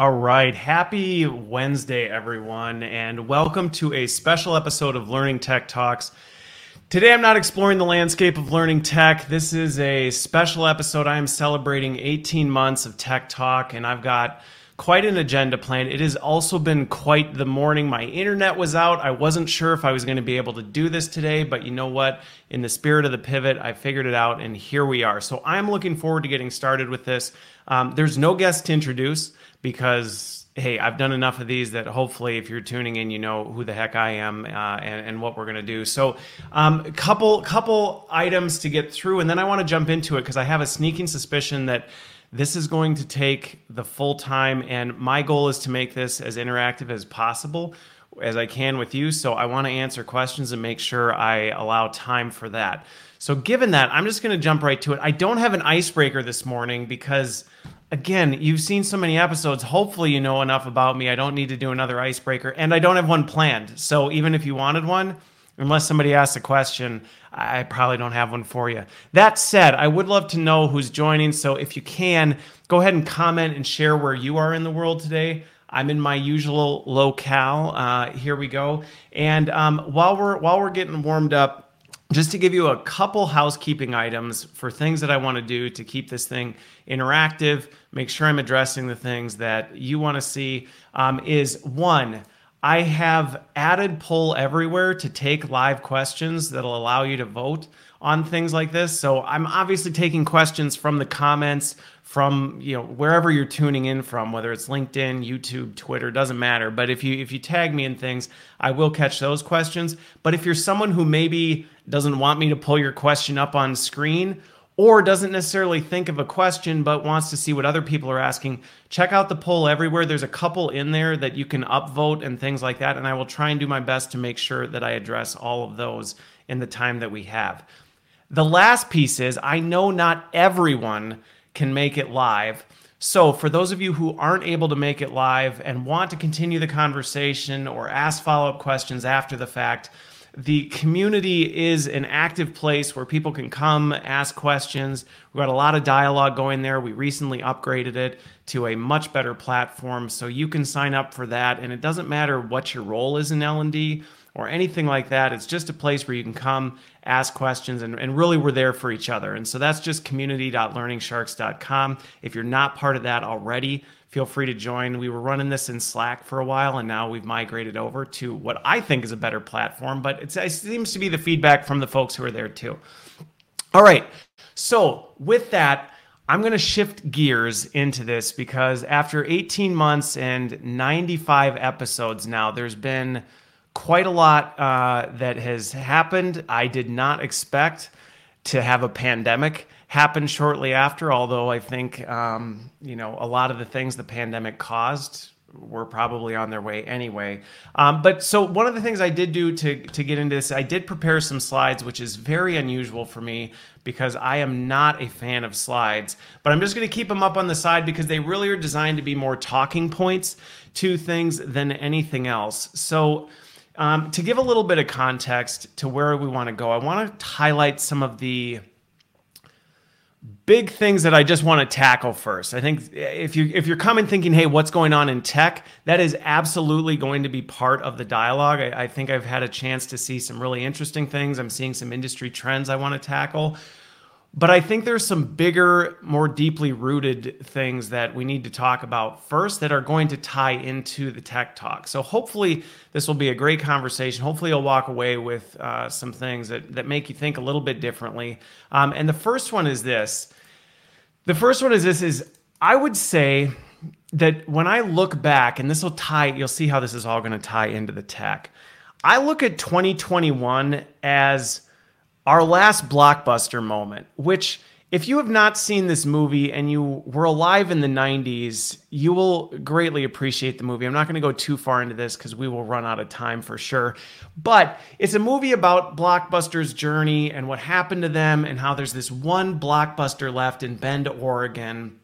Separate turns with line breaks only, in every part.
All right. Happy Wednesday, everyone, and welcome to a special episode of Learning Tech Talks. Today, I'm not exploring the landscape of learning tech. This is a special episode. I am celebrating 18 months of Tech Talk, and I've got quite an agenda planned. It has also been quite the morning. My internet was out. I wasn't sure if I was going to be able to do this today, but you know what? In the spirit of the pivot, I figured it out, and here we are. So I'm looking forward to getting started with this. Um, there's no guest to introduce because hey, I've done enough of these that hopefully, if you're tuning in, you know who the heck I am uh, and, and, what we're to do. So, um, couple couple items to get through, and then I want to jump into it because I have a sneaking suspicion that this is going to take the full time, and my goal is to make this as interactive as possible as I can with you. So, I want to answer questions and make sure I allow time for that. So, given that, I'm just going to jump right to it. I don't have an icebreaker this morning because again, you've seen so many episodes. Hopefully, you know enough about me. I don't need to do another icebreaker, and I don't have one planned. So even if you wanted one, unless somebody asks a question, I probably don't have one for you. That said, I would love to know who's joining. So if you can, go ahead and comment and share where you are in the world today. I'm in my usual locale. Uh, here we go. And um, while we're while we're getting warmed up, just to give you a couple housekeeping items for things that I want to do to keep this thing interactive, make sure I'm addressing the things that you want to see, um, is one, I have added poll everywhere to take live questions that'll allow you to vote on things like this. So I'm obviously taking questions from the comments from you know wherever you're tuning in from whether it's linkedin youtube twitter doesn't matter but if you if you tag me in things i will catch those questions but if you're someone who maybe doesn't want me to pull your question up on screen or doesn't necessarily think of a question but wants to see what other people are asking. Check out the poll everywhere. There's a couple in there that you can upvote and things like that and i will try and do my best to make sure that i address all of those in the time that we have. The last piece is i know not everyone can make it live. So, for those of you who aren't able to make it live and want to continue the conversation or ask follow up questions after the fact, the community is an active place where people can come ask questions. We've got a lot of dialogue going there. We recently upgraded it to a much better platform, so you can sign up for that. And it doesn't matter what your role is in L and D or anything like that. It's just a place where you can come, ask questions, and, and really we're there for each other. And so that's just community.learningsharks.com. If you're not part of that already, feel free to join. We were running this in Slack for a while, and now we've migrated over to what I think is a better platform, but it seems to be the feedback from the folks who are there too. All right. So, with that, I'm going to shift gears into this because after 18 months and 95 episodes now, there's been quite a lot uh, that has happened. I did not expect to have a pandemic happen shortly after, although I think, um, you know, a lot of the things the pandemic caused were probably on their way anyway. Um, but so one of the things I did do to, to get into this, I did prepare some slides, which is very unusual for me because I am not a fan of slides. But I'm just going to keep them up on the side because they really are designed to be more talking points to things than anything else. So um, to give a little bit of context to where we want to go, I want to highlight some of the big things that I just want to tackle first. I think if you if you're coming thinking, hey, what's going on in tech, that is absolutely going to be part of the dialogue. I, I think I've had a chance to see some really interesting things. I'm seeing some industry trends I want to tackle. But I think there's some bigger, more deeply rooted things that we need to talk about first that are going to tie into the tech talk. So hopefully this will be a great conversation. Hopefully you'll walk away with uh, some things that, that make you think a little bit differently. Um, and the first one is this. The first one is this is I would say that when I look back, and this will tie, you'll see how this is all going to tie into the tech. I look at 2021 as our last blockbuster moment, which if you have not seen this movie and you were alive in the 90s, you will greatly appreciate the movie. I'm not going to go too far into this because we will run out of time for sure. But it's a movie about Blockbuster's journey and what happened to them and how there's this one Blockbuster left in Bend, Oregon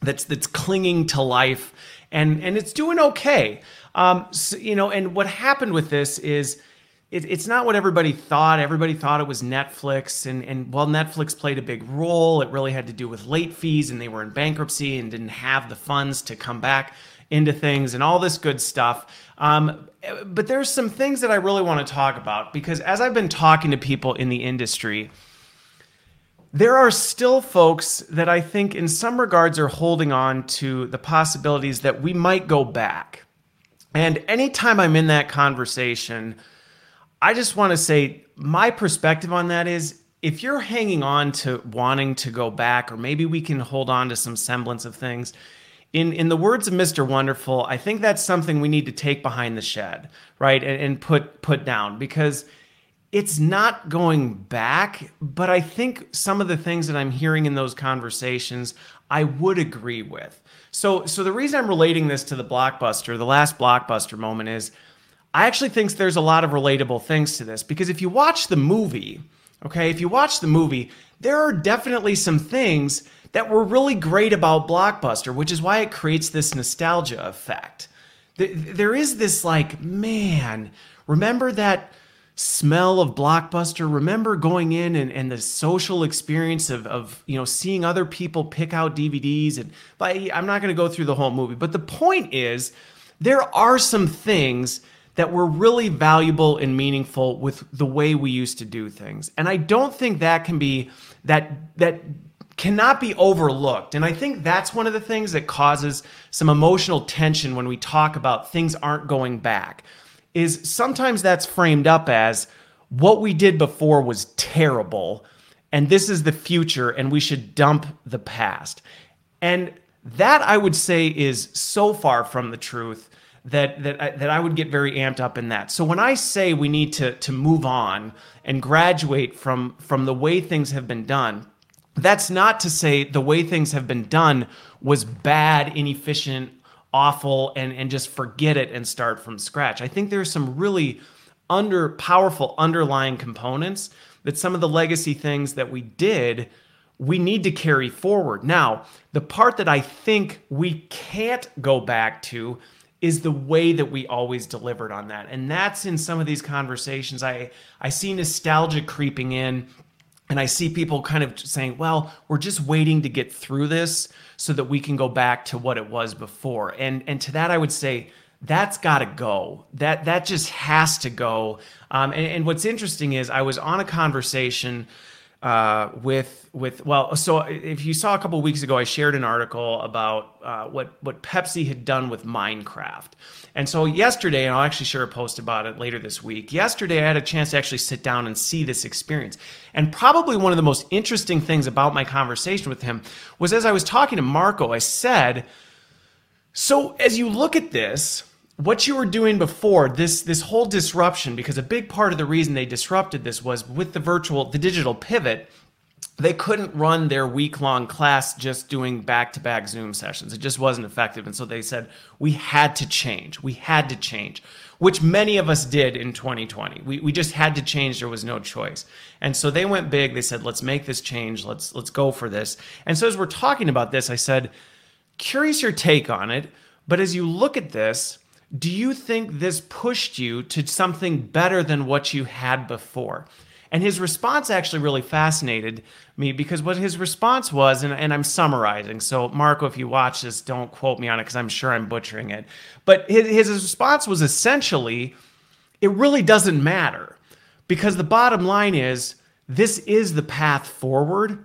that's that's clinging to life and and it's doing okay. Um, so, you know, and what happened with this is it, it's not what everybody thought. Everybody thought it was Netflix, and and while Netflix played a big role, it really had to do with late fees, and they were in bankruptcy and didn't have the funds to come back. into things and all this good stuff. Um, but there's some things that I really want to talk about because as I've been talking to people in the industry, there are still folks that I think, in some regards, are holding on to the possibilities that we might go back. And anytime I'm in that conversation, I just want to say my perspective on that is if you're hanging on to wanting to go back, or maybe we can hold on to some semblance of things, in in the words of Mr. Wonderful, I think that's something we need to take behind the shed, right, and, and put put down because it's not going back. But I think some of the things that I'm hearing in those conversations, I would agree with. So so the reason I'm relating this to the blockbuster, the last blockbuster moment, is I actually think there's a lot of relatable things to this because if you watch the movie, okay, if you watch the movie, there are definitely some things that were really great about Blockbuster, which is why it creates this nostalgia effect. There is this like, man, remember that smell of Blockbuster? Remember going in and, and the social experience of, of, you know, seeing other people pick out DVDs and but I'm not going to go through the whole movie, but the point is there are some things that were really valuable and meaningful with the way we used to do things. And I don't think that can be that that cannot be overlooked. And I think that's one of the things that causes some emotional tension when we talk about things aren't going back. Is sometimes that's framed up as what we did before was terrible and this is the future and we should dump the past. And that I would say is so far from the truth that that I, that I would get very amped up in that. So when I say we need to to move on and graduate from from the way things have been done, that's not to say the way things have been done was bad, inefficient, awful, and, and just forget it and start from scratch. I think there's some really under powerful underlying components that some of the legacy things that we did we need to carry forward. Now, the part that I think we can't go back to is the way that we always delivered on that. And that's in some of these conversations I I see nostalgia creeping in and I see people kind of saying, well, we're just waiting to get through this so that we can go back to what it was before. And and to that I would say that's got to go. That that just has to go. Um, and, and what's interesting is I was on a conversation uh, with with well, so if you saw a couple weeks ago, I shared an article about uh, what what Pepsi had done with Minecraft, and so yesterday, and I'll actually share a post about it later this week. Yesterday, I had a chance to actually sit down and see this experience, and probably one of the most interesting things about my conversation with him was as I was talking to Marco, I said, "So as you look at this." What you were doing before this this whole disruption because a big part of the reason they disrupted this was with the virtual the digital pivot they couldn't run their week long class just doing back to back Zoom sessions. It just wasn't effective. And so they said, we had to change. We had to change, which many of us did in 2020. We, we just had to change. There was no choice. And so they went big. They said, let's make this change. Let's, let's go for this. And so as we're talking about this, I said, curious your take on it. But as you look at this, do you think this pushed you to something better than what you had before? And his response actually really fascinated me because what his response was, and, and I'm summarizing. So, Marco, if you watch this, don't quote me on it because I'm sure I'm butchering it. But his, his response was essentially it really doesn't matter because the bottom line is this is the path forward.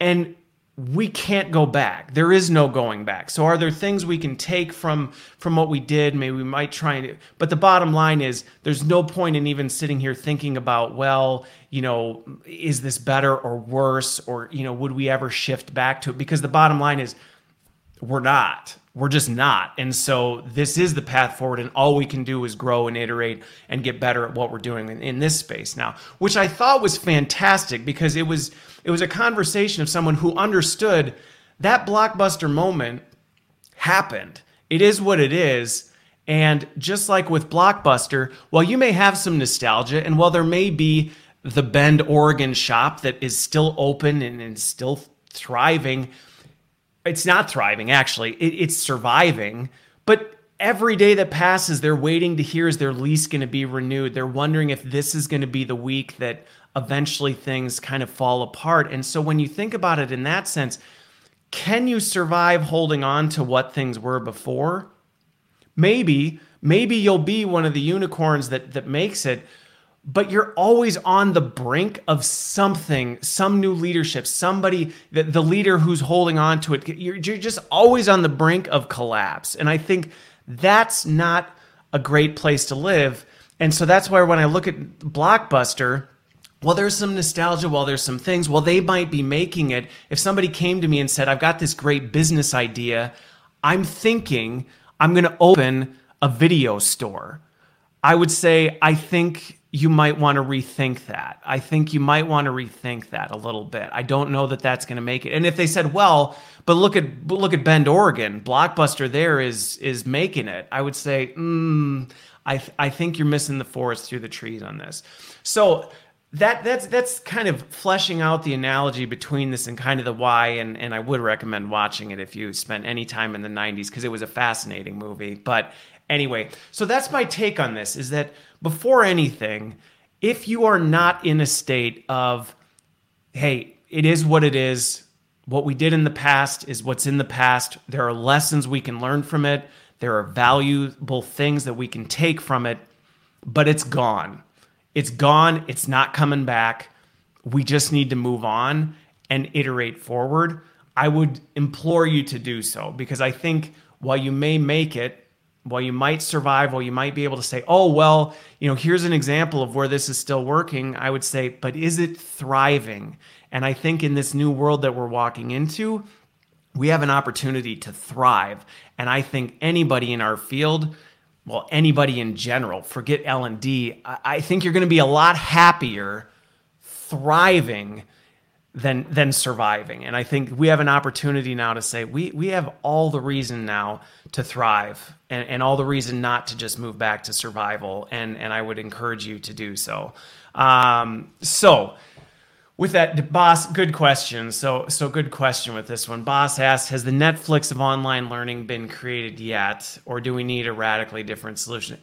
And we can't go back. There is no going back. So are there things we can take from from what we did? Maybe we might try and but the bottom line is there's no point in even sitting here thinking about, well, you know, is this better or worse or you know, would we ever shift back to it? Because the bottom line is we're not. We're just not. And so this is the path forward and all we can do is grow and iterate and get better at what we're doing in, in this space now, which I thought was fantastic because it was it was a conversation of someone who understood that blockbuster moment happened. It is what it is. And just like with Blockbuster, while you may have some nostalgia, and while there may be the Bend, Oregon shop that is still open and, and still thriving, it's not thriving, actually. It, it's surviving. But every day that passes, they're waiting to hear is their lease going to be renewed. They're wondering if this is going to be the week that eventually things kind of fall apart. And so when you think about it in that sense, can you survive holding on to what things were before? maybe maybe you'll be one of the unicorns that that makes it but you're always on the brink of something, some new leadership, somebody, that the leader who's holding on to it. You're, you're just always on the brink of collapse. And I think that's not a great place to live. And so that's why when I look at Blockbuster, well, there's some nostalgia, well, there's some things, well, they might be making it. If somebody came to me and said, I've got this great business idea, I'm thinking I'm going to open a video store. I would say, I think you might want to rethink that. I think you might want to rethink that a little bit. I don't know that that's going to make it. And if they said, "Well, but look at look at Bend, Oregon, Blockbuster there is is making it," I would say, mm, I I think you're missing the forest through the trees on this. So that that's that's kind of fleshing out the analogy between this and kind of the why. And and I would recommend watching it if you spent any time in the '90s because it was a fascinating movie. But anyway, so that's my take on this: is that before anything, if you are not in a state of, hey, it is what it is, what we did in the past is what's in the past, there are lessons we can learn from it, there are valuable things that we can take from it, but it's gone. It's gone, it's not coming back. We just need to move on and iterate forward. I would implore you to do so because I think while you may make it, while you might survive, while you might be able to say, oh, well, you know, here's an example of where this is still working, I would say, but is it thriving? And I think in this new world that we're walking into, we have an opportunity to thrive. And I think anybody in our field, well, anybody in general, forget L&D, I think you're going to be a lot happier thriving than than surviving. And I think we have an opportunity now to say we we have all the reason now to thrive and, and all the reason not to just move back to survival. And and I would encourage you to do so. Um, so with that boss good question so so good question with this one boss asked has the netflix of online learning been created yet or do we need a radically different solution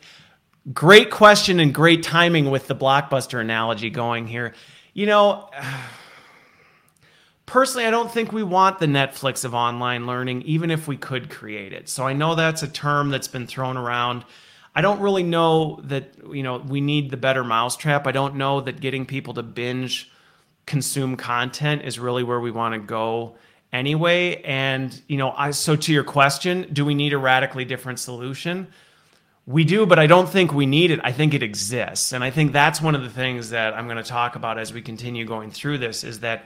great question and great timing with the blockbuster analogy going here you know personally, I don't think we want the Netflix of online learning, even if we could create it. So I know that's a term that's been thrown around. I don't really know that you know we need the better mousetrap. I don't know that getting people to binge consume content is really where we want to go anyway. And you know, I so to your question, do we need a radically different solution? We do, but I don't think we need it. I think it exists. And I think that's one of the things that I'm going to talk about as we continue going through this is that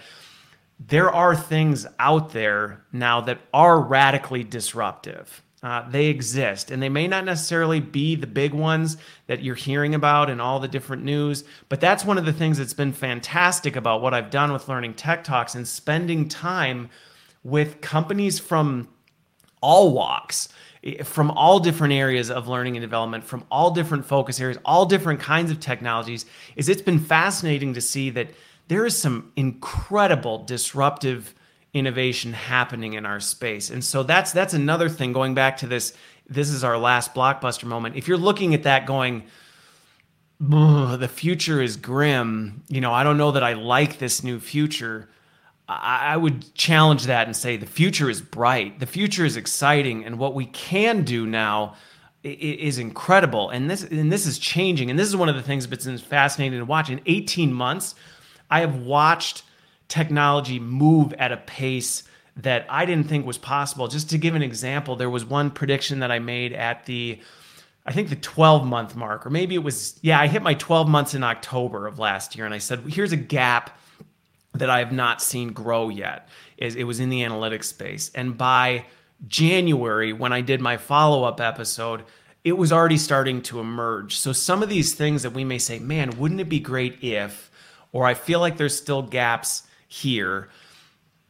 there are things out there now that are radically disruptive. Uh, they exist, and they may not necessarily be the big ones that you're hearing about in all the different news. But that's one of the things that's been fantastic about what I've done with Learning Tech Talks and spending time with companies from all walks eh, from all different areas of learning and development, from all different focus areas, all different kinds of technologies, is it's been fascinating to see that there is some incredible disruptive innovation happening in our space. And so that's that's another thing going back to this this is our last blockbuster moment. If you're looking at that going the future is grim, you know, I don't know that I like this new future. I, I would challenge that and say the future is bright. The future is exciting and what we can do now is incredible. And this and this is changing. And this is one of the things that's been fascinating to watch. In 18 months, I have watched technology move at a pace that I didn't think was possible. Just to give an example, there was one prediction that I made at the I think the 12 month mark, or maybe it was, yeah, I hit my 12 months in October of last year. And I said, here's a gap that I have not seen grow yet. It was in the analytics space. And by January, when I did my follow up episode, it was already starting to emerge. So some of these things that we may say, man, wouldn't it be great if, or I feel like there's still gaps here.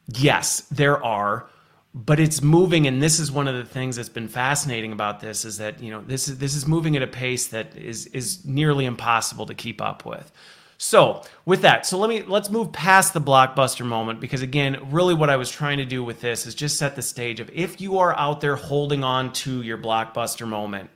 Yes, there are, but it's moving and this is one of the things that's been fascinating about this is that, you know, this is this is moving at a pace that is is nearly impossible to keep up with. So, with that, so let me let's move past the blockbuster moment because again, really what I was trying to do with this is just set the stage of if you are out there holding on to your blockbuster moment,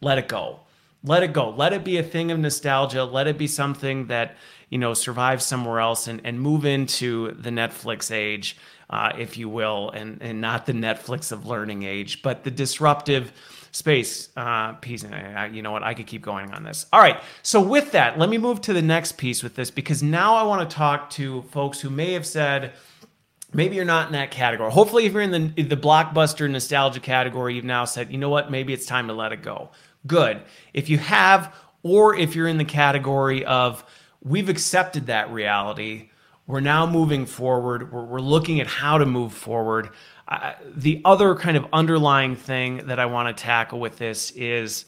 let it go. Let it go. Let it be a thing of nostalgia. Let it be something that you know, survive somewhere else and, and move into the Netflix age, uh, if you will, and, and not the Netflix of learning age, but the disruptive space uh, piece. You know what? I could keep going on this. All right. So with that, let me move to the next piece with this because now I want to talk to folks who may have said, maybe you're not in that category. Hopefully, if you're in the the blockbuster nostalgia category, you've now said, you know what? Maybe it's time to let it go. Good. If you have, or if you're in the category of we've accepted that reality, we're now moving forward. We're, we're looking at how to move forward the other kind of underlying thing that I want to tackle with this is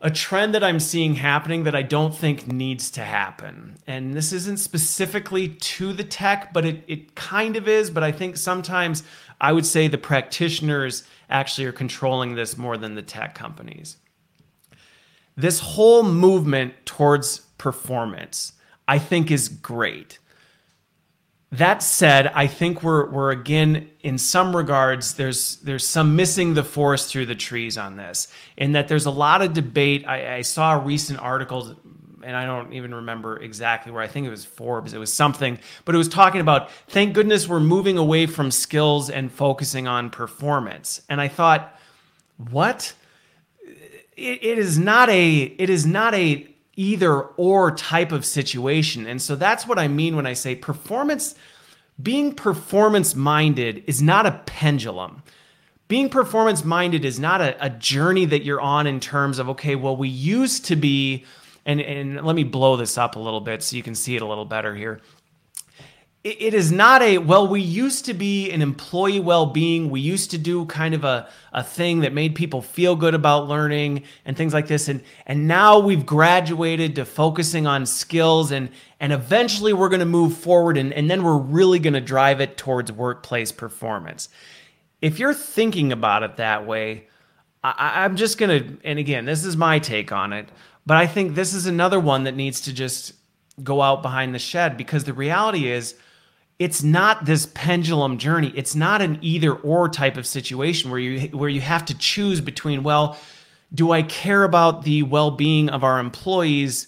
a trend that I'm seeing happening that I don't think needs to happen. And this isn't specifically to the tech, but it, it kind of is. But I think sometimes I would say the practitioners actually are controlling this more than the tech companies. This whole movement towards performance, I think, is great. That said, I think we're we're again in some regards there's there's some missing the forest through the trees on this. In that there's a lot of debate. I, I saw a recent article and I don't even remember exactly where I think it was Forbes, it was something, but it was talking about thank goodness we're moving away from skills and focusing on performance. And I thought, what? it, it is not a it is not a either or type of situation. And so that's what I mean when I say performance, being performance minded is not a pendulum. Being performance minded is not a, a, journey that you're on in terms of, okay, well, we used to be, and, and let me blow this up a little bit so you can see it a little better here it is not a well we used to be an employee well-being. We used to do kind of a, a thing that made people feel good about learning and things like this. And and now we've graduated to focusing on skills and and eventually we're going to move forward and, and then we're really going to drive it towards workplace performance. If you're thinking about it that way I, i'm just going to and again this is my take on it but i think this is another one that needs to just go out behind the shed because the reality is it's not this pendulum journey. It's not an either or type of situation where you where you have to choose between well, do I care about the well-being of our employees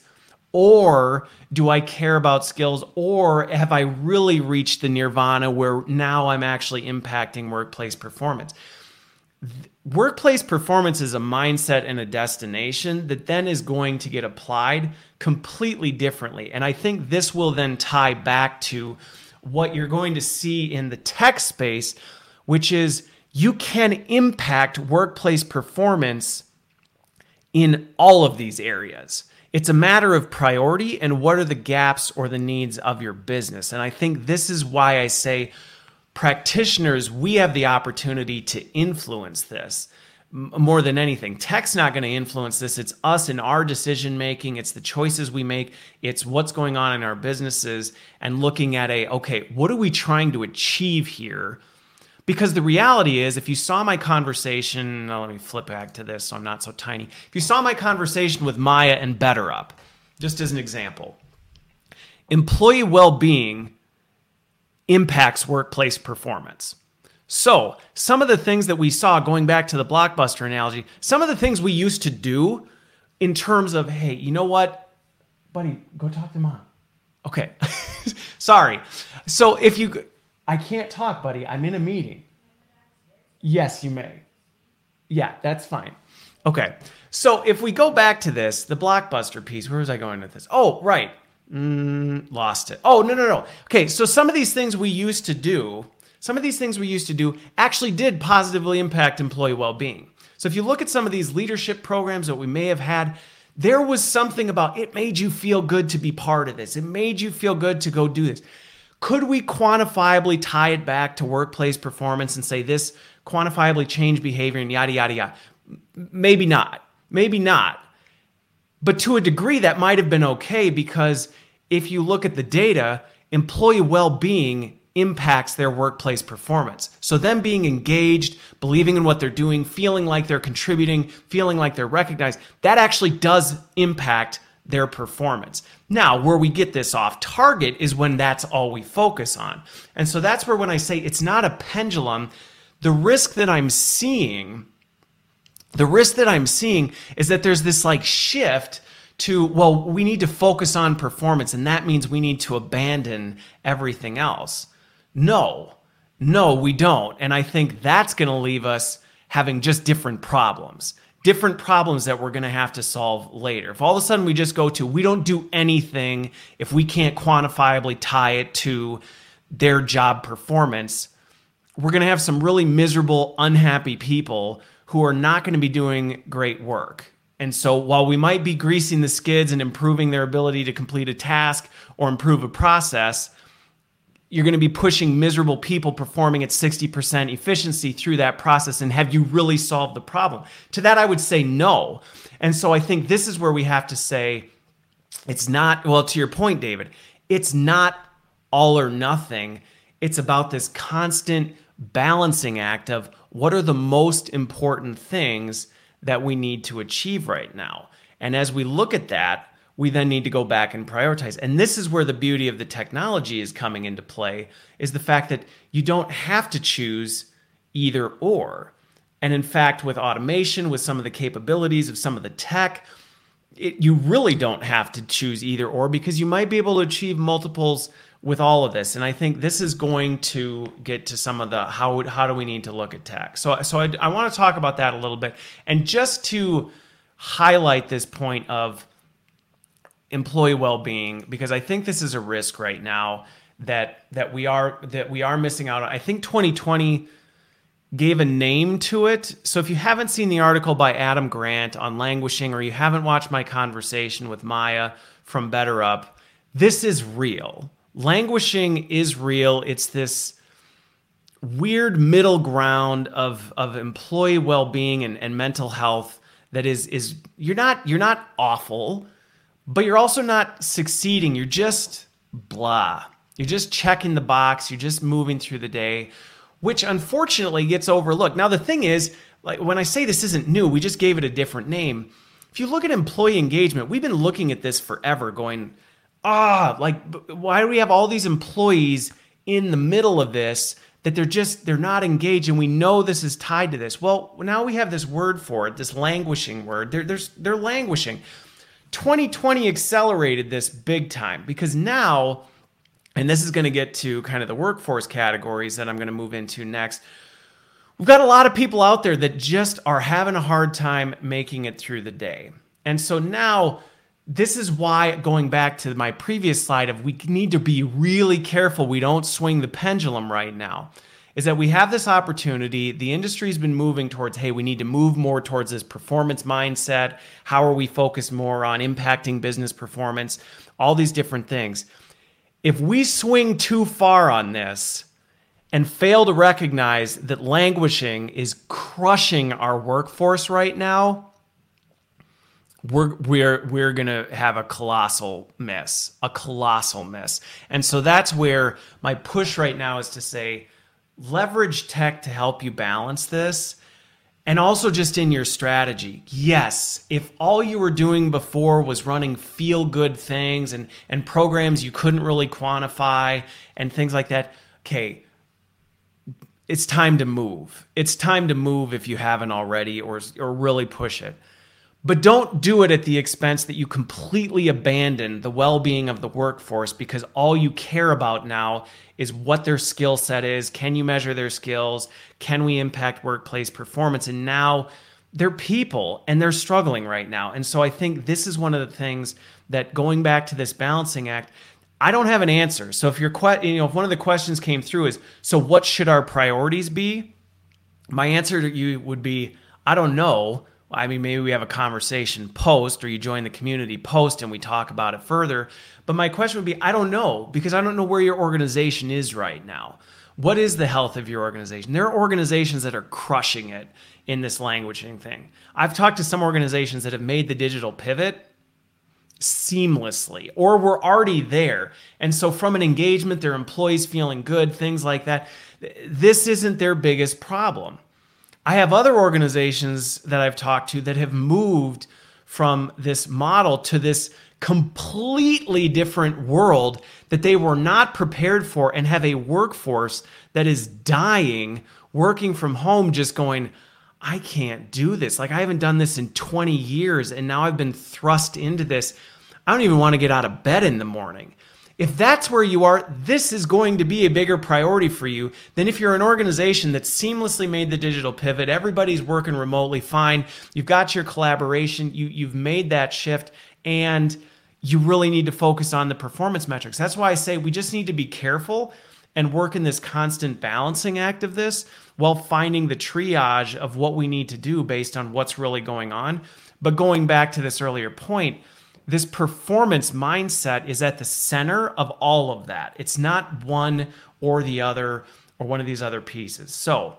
or do I care about skills or have I really reached the nirvana where now I'm actually impacting workplace performance? Workplace performance is a mindset and a destination that then is going to get applied completely differently. And I think this will then tie back to what you're going to see in the tech space, which is you can impact workplace performance in all of these areas. It's a matter of priority and what are the gaps or the needs of your business. And I think this is why I say practitioners, we have the opportunity to influence this more than anything. Tech's not going to influence this. It's us and our decision making. It's the choices we make. It's what's going on in our businesses and looking at a, okay, what are we trying to achieve here? Because the reality is, if you saw my conversation, let me flip back to this so I'm not so tiny. If you saw my conversation with Maya and BetterUp, just as an example, employee well being impacts workplace performance. So, some of the things that we saw going back to the blockbuster analogy, some of the things we used to do in terms of, hey, you know what? Buddy, go talk to mom. Okay. Sorry. So, if you, I can't talk, buddy. I'm in a meeting. Yes, you may. Yeah, that's fine. Okay. So, if we go back to this, the blockbuster piece, where was I going with this? Oh, right. Mm, lost it. Oh, no, no, no. Okay. So, some of these things we used to do some of these things we used to do actually did positively impact employee well being. So if you look at some of these leadership programs that we may have had, there was something about it made you feel good to be part of this. It made you feel good to go do this. Could we quantifiably tie it back to workplace performance and say this quantifiably changed behavior and yada, yada, yada? Maybe not. Maybe not. But to a degree, that might have been okay because if you look at the data, employee well being impacts their workplace performance. So, them being engaged, believing in what they're doing, feeling like they're contributing, feeling like they're recognized, that actually does impact their performance. Now, where we get this off target is when that's all we focus on. And so that's where when I say it's not a pendulum, the risk that I'm seeing, the risk that I'm seeing is that there's this like shift to, well, we need to focus on performance, and that means we need to abandon everything else. No, no, we don't. And I think that's going to leave us having just different problems different problems that we're going to have to solve later. If all of a sudden we just go to we don't do anything if we can't quantifiably tie it to their job performance, we're going to have some really miserable, unhappy people who are not going to be doing great work. And so while we might be greasing the skids and improving their ability to complete a task or improve a process, you're going to be pushing miserable people performing at 60% efficiency through that process. And have you really solved the problem? To that, I would say no. And so I think this is where we have to say it's not, well, to your point, David, it's not all or nothing. It's about this constant balancing act of what are the most important things that we need to achieve right now. And as we look at that, we then need to go back and prioritize. And this is where the beauty of the technology is coming into play is the fact that you don't have to choose either or. And in fact, with automation, with some of the capabilities of some of the tech, it, you really don't have to choose either or because you might be able to achieve multiples with all of this. And I think this is going to get to some of the how how do we need to look at tech. So so I, I want to talk about that a little bit, and just to highlight this point of employee well-being because I think this is a risk right now that that we are that we are missing out on. I think 2020 gave a name to it. So if you haven't seen the article by Adam Grant on languishing or you haven't watched my conversation with Maya from BetterUp, this is real. Languishing is real. It's this weird middle ground of of employee well-being and, and mental health that is is you're not you're not awful but you're also not succeeding. You're just blah. You're just checking the box. You're just moving through the day, which unfortunately gets overlooked. Now, the thing is, like when I say this isn't new, we just gave it a different name. If you look at employee engagement, we've been looking at this forever, going, ah, like, why do we have all these employees in the middle of this that they're just they're not engaged and we know this is tied to this well now we have this word for it this languishing word they're, they're, they're languishing 2020 accelerated this big time because now, and this is going to get to kind of the workforce categories that I'm going to move into next. We've got a lot of people out there that just are having a hard time making it through the day. And so now, this is why going back to my previous slide of we need to be really careful we don't swing the pendulum right now is that we have this opportunity. The industry's been moving towards, hey, we need to move more towards this performance mindset. How are we focused more on impacting business performance? All these different things. If we swing too far on this and fail to recognize that languishing is crushing our workforce right now, we're we're we're going to have a colossal miss, a colossal miss. And so that's where my push right now is to say leverage tech to help you balance this and also just in your strategy. Yes, if all you were doing before was running feel good things and, and programs you couldn't really quantify and things like that, okay, it's time to move. It's time to move if you haven't already or, or really push it. But don't do it at the expense that you completely abandon the well being of the workforce because all you care about now is what their skill set is. Can you measure their skills? Can we impact workplace performance? And now they're people and they're struggling right now. And so I think this is one of the things that going back to this balancing act, I don't have an answer. So if your que- you know if one of the questions came through is so what should our priorities be? My answer to you would be I don't know I mean, maybe we have a conversation post or you join the community post and we talk about it further. But my question would be I don't know because I don't know where your organization is right now. What is the health of your organization? There are organizations that are crushing it in this languishing thing. I've talked to some organizations that have made the digital pivot seamlessly or were already there. And so, from an engagement, their employees feeling good, things like that, this isn't their biggest problem. I have other organizations that I've talked to that have moved from this model to this completely different world that they were not prepared for and have a workforce that is dying, working from home, just going, I can't do this. Like, I haven't done this in 20 years, and now I've been thrust into this. I don't even want to get out of bed in the morning. If that's where you are, this is going to be a bigger priority for you than if you're an organization that seamlessly made the digital pivot. Everybody's working remotely fine. You've got your collaboration. You, you've made that shift and you really need to focus on the performance metrics. That's why I say we just need to be careful and work in this constant balancing act of this while finding the triage of what we need to do based on what's really going on. But going back to this earlier point, this performance mindset is at the center of all of that. It's not one or the other or one of these other pieces. So,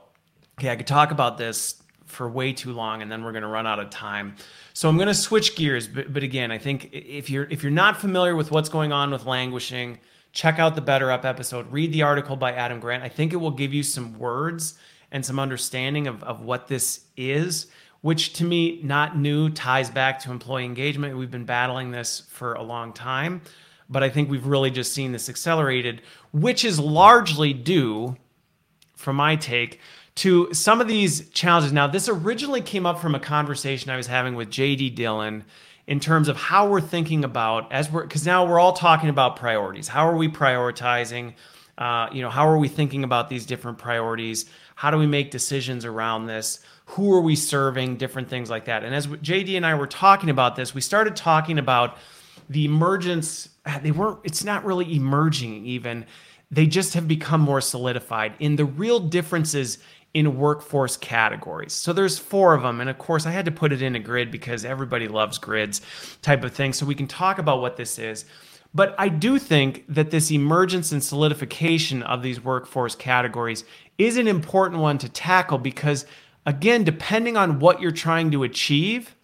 okay, I could talk about this for way too long and then we're going to run out of time. So I'm going to switch gears, but, but again, I think if you're if you're not familiar with what's going on with languishing, check out the Better Up episode. Read the article by Adam Grant. I think it will give you some words and some understanding of, of what this is which to me, not new, ties back to employee engagement. We've been battling this for a long time, but I think we've really just seen this accelerated, which is largely due, from my take, to some of these challenges. Now, this originally came up from a conversation I was having with JD Dillon in terms of how we're thinking about as we're because now we're all talking about priorities. How are we prioritizing? Uh, you know, how are we thinking about these different priorities? How do we make decisions around this? Who are we serving, different things like that. And as JD and I were talking about this, we started talking about the emergence. They weren't, it's not really emerging even. They just have become more solidified in the real differences in workforce categories. So there's four of them. And of course, I had to put it in a grid because everybody loves grids type of thing. So we can talk about what this is. But I do think that this emergence and solidification of these workforce categories is an important one to tackle because Again, depending on what you're trying to achieve,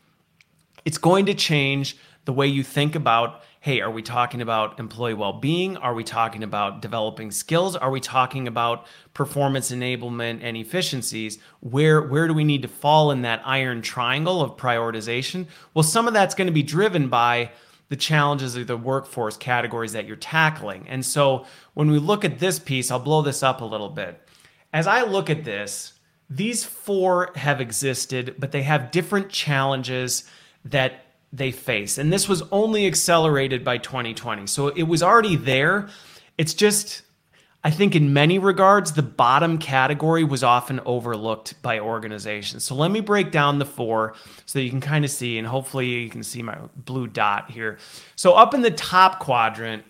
it's going to change the way you think about hey, are we talking about employee well being? Are we talking about developing skills? Are we talking about performance enablement and efficiencies? Where, where do we need to fall in that iron triangle of prioritization? Well, some of that's going to be driven by the challenges of the workforce categories that you're tackling. And so when we look at this piece, I'll blow this up a little bit. As I look at this, these four have existed, but they have different challenges that they face. And this was only accelerated by 2020. So it was already there. It's just, I think, in many regards, the bottom category was often overlooked by organizations. So let me break down the four so that you can kind of see, and hopefully you can see my blue dot here. So up in the top quadrant,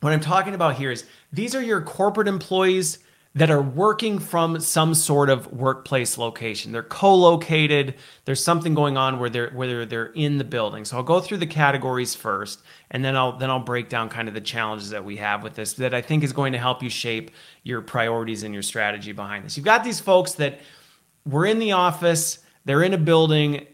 what I'm talking about here is these are your corporate employees that are working from some sort of workplace location. They're co-located. There's something going on where they're where they're in the building. So I'll go through the categories first, and then I'll then I'll break down kind of the challenges that we have with this that I think is going to help you shape your priorities and your strategy behind this. You've got these folks that were in the office, they're in a building,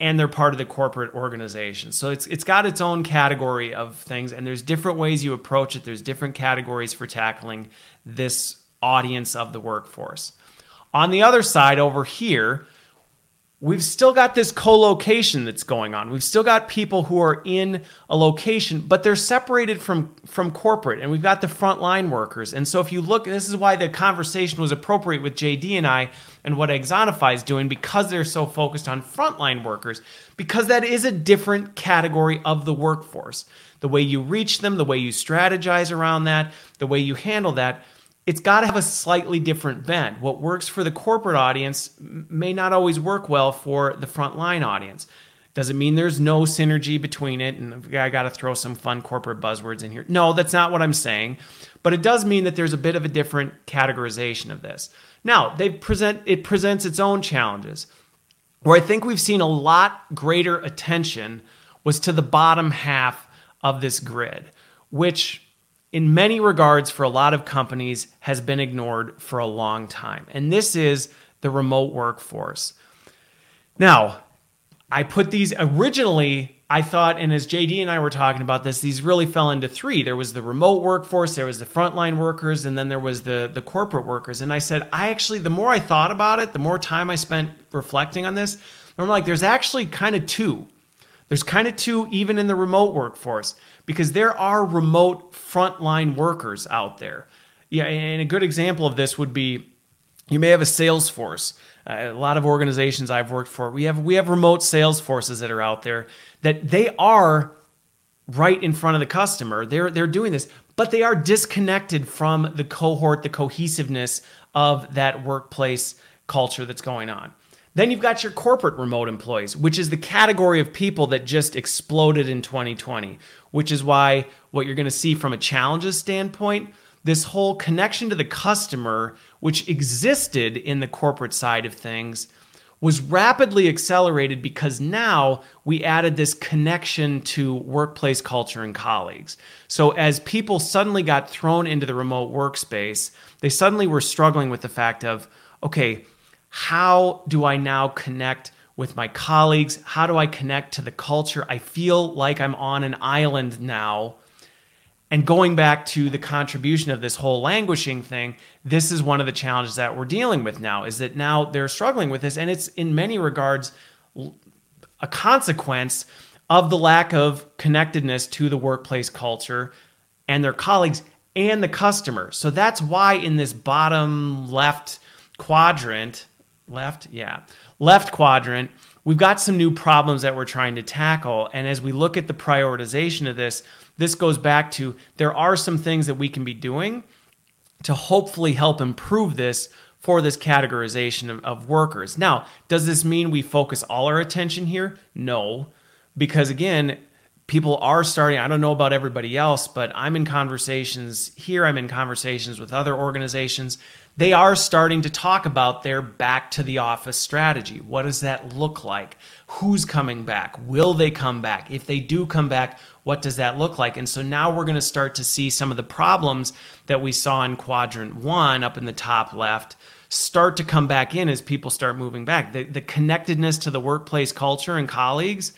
and they're part of the corporate organization. So it's it's got its own category of things, and there's different ways you approach it. There's different categories for tackling this audience of the workforce. On the other side, over here, we've still got this co-location that's going on. We've still got people who are in a location, but they're separated from from corporate, and we've got the frontline workers. And so, if you look, this is why the conversation was appropriate with JD and I, and what Axonify is doing, because they're so focused on frontline workers, because that is a different category of the workforce. The way you reach them, the way you strategize around that, the way you handle that it's got to have a slightly different bent. What works for the corporate audience may not always work well for the frontline audience. Does it mean there's no synergy between it? And I got to throw some fun corporate buzzwords in here. No, that's not what I'm saying. But it does mean that there's a bit of a different categorization of this. Now, they present it presents its own challenges. Where I think we've seen a lot greater attention was to the bottom half of this grid, which in many regards for a lot of companies has been ignored for a long time. And this is the remote workforce. Now, I put these originally, I thought, and as JD and I were talking about this, these really fell into three. There was the remote workforce, there was the frontline workers, and then there was the, the corporate workers. And I said, I actually, the more I thought about it, the more time I spent reflecting on this, I'm like, there's actually kind of two. There's kind of two even in the remote workforce because there are remote frontline workers out there. Yeah, and a good example of this would be you may have a sales force. Uh, a lot of organizations I've worked for, we have we have remote sales forces that are out there that they are right in front of the customer. They're they're doing this, but they are disconnected from the cohort, the cohesiveness of that workplace culture that's going on. Then you've got your corporate remote employees, which is the category of people that just exploded in 2020, which is why what you're going to see from a challenges standpoint, this whole connection to the customer, which existed in the corporate side of things, was rapidly accelerated because now we added this connection to workplace culture and colleagues. So, as people suddenly got thrown into the remote workspace, they suddenly were struggling with the fact of, okay, how do I now connect with my colleagues? How do I connect to the culture? I feel like I'm on an island now. And going back to the contribution of this whole languishing thing, this is one of the challenges that we're dealing with now is that now they're struggling with this. And it's in many regards a consequence of the lack of connectedness to the workplace culture and their colleagues and the customer. So that's why in this bottom left quadrant, left, yeah, left quadrant, we've got some new problems that we're trying to tackle. And as we look at the prioritization of this, this goes back to there are some things that we can be doing to hopefully help improve this for this categorization of, of workers. Now, does this mean we focus all our attention here? No, because again, people are starting i don't know about everybody else but i'm in conversations here i'm in conversations with other organizations they are starting to talk about their back to the office strategy. What does that look like? Who's coming back? Will they come back? If they do come back, what does that look like? And so now we're going to start to see some of the problems that we saw in quadrant one up in the top left start to come back in as people start moving back. The, the connectedness to the workplace culture and colleagues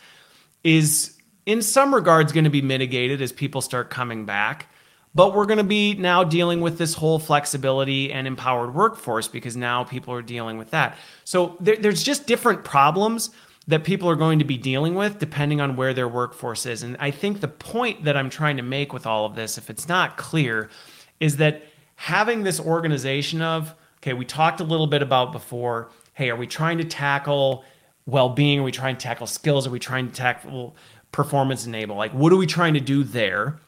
is, in some regards, going to be mitigated as people start coming back. But we're going to be now dealing with this whole flexibility and empowered workforce because now people are dealing with that. So there, there's just different problems that people are going to be dealing with depending on where their workforce is. And I think the point that I'm trying to make with all of this, if it's not clear, is that having this organization of, okay, we talked a little bit about before, hey, are we trying to tackle well being? Are we trying to tackle skills? Are we trying to tackle performance enable? Like, what are we trying to do there?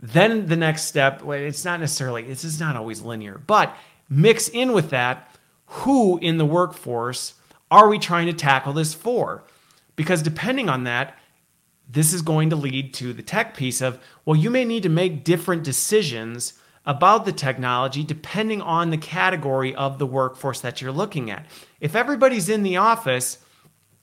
Then the next step, it's not necessarily, this is not always linear, but mix in with that who in the workforce are we trying to tackle this for? Because depending on that, this is going to lead to the tech piece of, well, you may need to make different decisions about the technology depending on the category of the workforce that you're looking at. If everybody's in the office,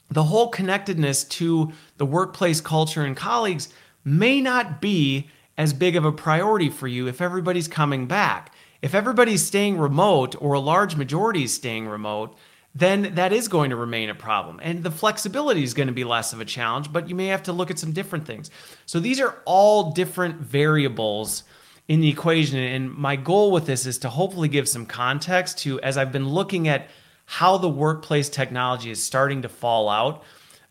the whole connectedness to the workplace culture and colleagues may not be as big of a priority for you if everybody's coming back. If everybody's staying remote or a large majority is staying remote, then that is going to remain a problem. And the flexibility is going to be less of a challenge, but you may have to look at some different things. So these are all different variables in the equation. And my goal with this is to hopefully give some context to, as I've been looking at how the workplace technology is starting to fall out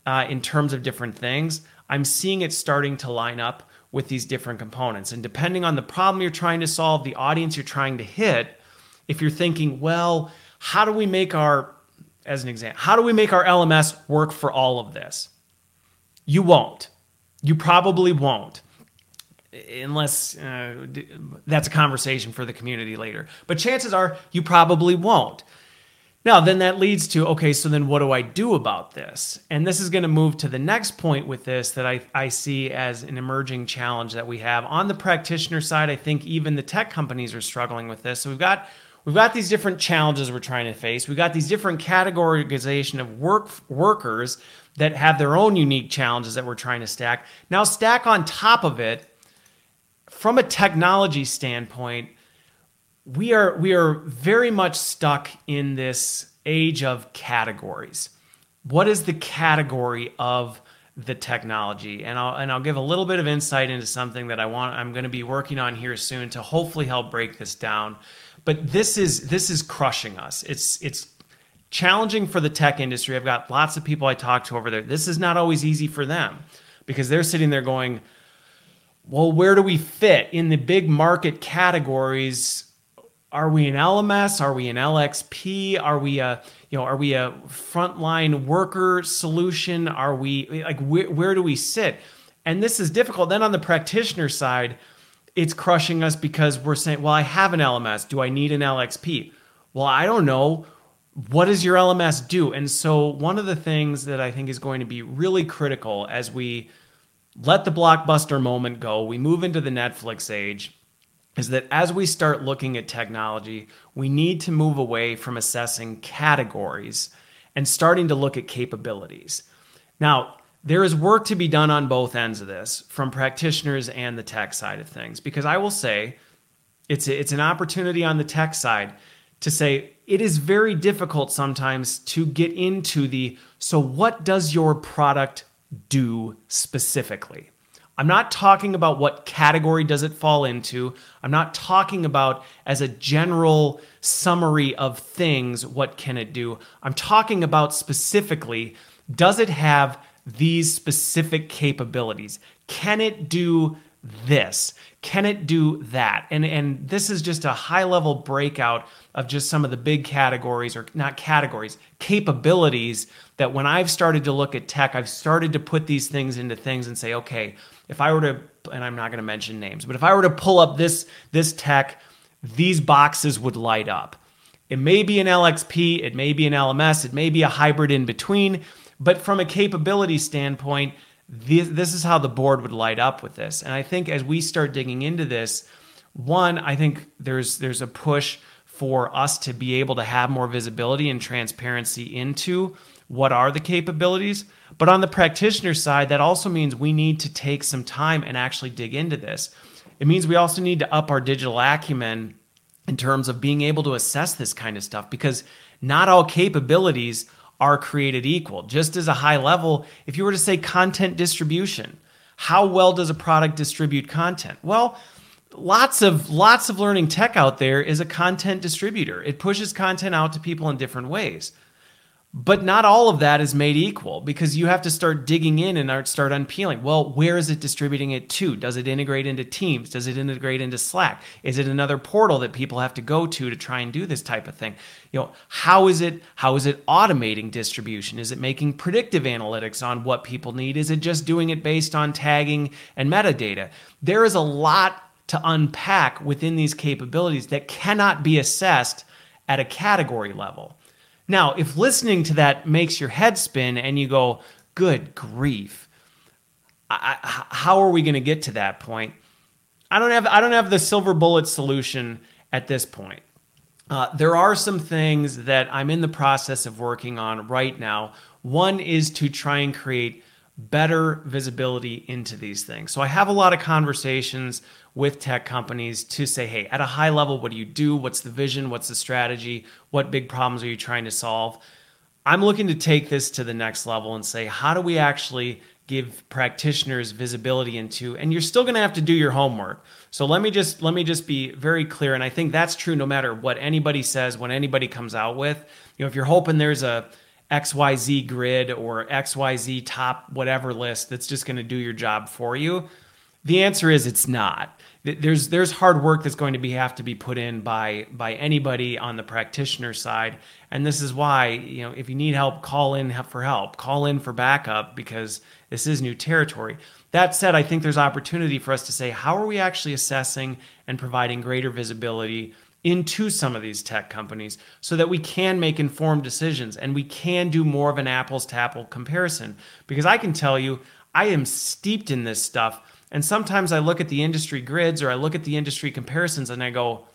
uh, in terms of different things, I'm seeing it starting to line up with these different components. And depending on the problem you're trying to solve, the audience you're trying to hit, if you're thinking, well, how do we make our, as an example, how do we make our LMS work for all of this? You won't. You probably won't. Unless uh, that's a conversation for the community later. But chances are you probably won't. Now, then that leads to okay, so then what do I do about this? And this is going to move to the next point with this that I, I see as an emerging challenge that we have. On the practitioner side, I think even the tech companies are struggling with this. So we've got we've got these different challenges we're trying to face. We've got these different categorization of work workers that have their own unique challenges that we're trying to stack. Now stack on top of it, from a technology standpoint, we are we are very much stuck in this age of categories. What is the category of the technology? And I'll and I'll give a little bit of insight into something that I want I'm going to be working on here soon to hopefully help break this down. But this is this is crushing us. It's it's challenging for the tech industry. I've got lots of people I talk to over there. This is not always easy for them because they're sitting there going, "Well, where do we fit in the big market categories are we an LMS? Are we an LXP? Are we a you know are we a frontline worker solution? Are we like where, where do we sit? And this is difficult. Then on the practitioner side, it's crushing us because we're saying, well, I have an LMS. Do I need an LXP? Well, I don't know. What does your LMS do? And so, one of the things that I think is going to be really critical as we let the blockbuster moment go, we move into the Netflix age, is that as we start looking at technology, we need to move away from assessing categories and starting to look at capabilities. Now, there is work to be done on both ends of this from practitioners and the tech side of things because I will say it's it's an opportunity on the tech side to say it is very difficult sometimes to get into the so what does your product do specifically? I'm not talking about what category does it fall into. I'm not talking about as a general summary of things what can it do. I'm talking about specifically does it have these specific capabilities? Can it do this? Can it do that? And and this is just a high level breakout of just some of the big categories or not categories, capabilities that when I've started to look at tech, I've started to put these things into things and say, okay, if I were to and I'm not going to mention names, but if I were to pull up this this tech, these boxes would light up. It may be an LXP, it may be an LMS, it may be a hybrid in between but from a capability standpoint, this, this is how the board would light up with this. And I think as we start digging into this, one, I think there's there's a push for us to be able to have more visibility and transparency into what are the capabilities. But on the practitioner side, that also means we need to take some time and actually dig into this. It means we also need to up our digital acumen in terms of being able to assess this kind of stuff because not all capabilities are created equal. Just as a high level, if you were to say content distribution, how well does a product distribute content? Well, lots of lots of learning tech out there is a content distributor. It pushes content out to people in different ways. But not all of that is made equal because you have to start digging in and start unpeeling. Well, where is it distributing it to? Does it integrate into Teams? Does it integrate into Slack? Is it another portal that people have to go to to try and do this type of thing? You know, how is it how is it automating distribution? Is it making predictive analytics on what people need? Is it just doing it based on tagging and metadata? There is a lot to unpack within these capabilities that cannot be assessed at a category level. Now, if listening to that makes your head spin and you go, good grief, I, how are we going to get to that point? I don't have I don't have the silver bullet solution at this point. Uh, there are some things that I'm in the process of working on right now. One is to try and create better visibility into these things. So I have a lot of conversations with tech companies to say, hey, at a high level, what do you do? What's the vision? What's the strategy? What big problems are you trying to solve? I'm looking to take this to the next level and say, how do we actually give practitioners visibility into and you're still going to have to do your homework so let me just let me just be very clear and i think that's true no matter what anybody says when anybody comes out with you know if you're hoping there's a xyz grid or xyz top whatever list that's just going to do your job for you the answer is it's not. There's there's hard work that's going to be have to be put in by by anybody on the practitioner side. And this is why you know if you need help call in for help. Call in for backup because this is new territory. That said i think there's opportunity for us to say how are we actually assessing and providing greater visibility into some of these tech companies so that we can make informed decisions and we can do more of an apples to apple comparison because i can tell you i am steeped in this stuff and sometimes I look at the industry grids or I look at the industry comparisons and I go,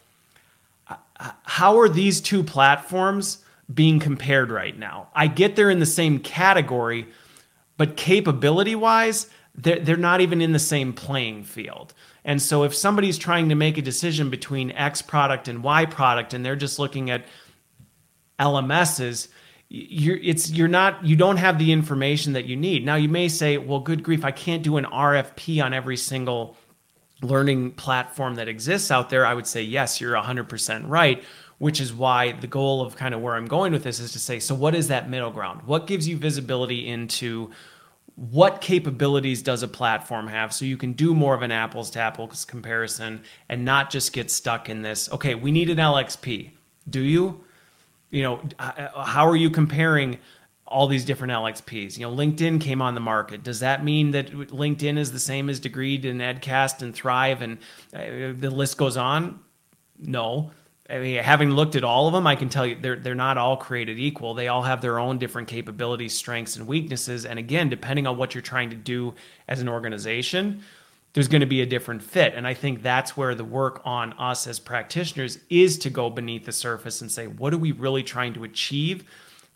how are these two platforms being compared right now? I get they're in the same category, but capability wise, they're, they're not even in the same playing field. And so if somebody's trying to make a decision between X product and Y product and they're just looking at LMSs, you're it's you're not you don't have the information that you need. Now you may say well good grief i can't do an rfp on every single learning platform that exists out there. I would say yes you're 100% right which is why the goal of kind of where i'm going with this is to say so what is that middle ground? What gives you visibility into what capabilities does a platform have so you can do more of an apples to apples comparison and not just get stuck in this okay we need an lxp do you you know, how are you comparing all these different LXPs. You know, LinkedIn came on the market. Does that mean that LinkedIn is the same as Degreed and Edcast and Thrive and uh, the list goes on? No. I mean, having looked at all of them, I can tell you they're they're not all created equal. They all have their own different capabilities, strengths, and weaknesses. And again, depending on what you're trying to do as an organization, there's going to be a different fit. And I think that's where the work on us as practitioners is to go beneath the surface and say, what are we really trying to achieve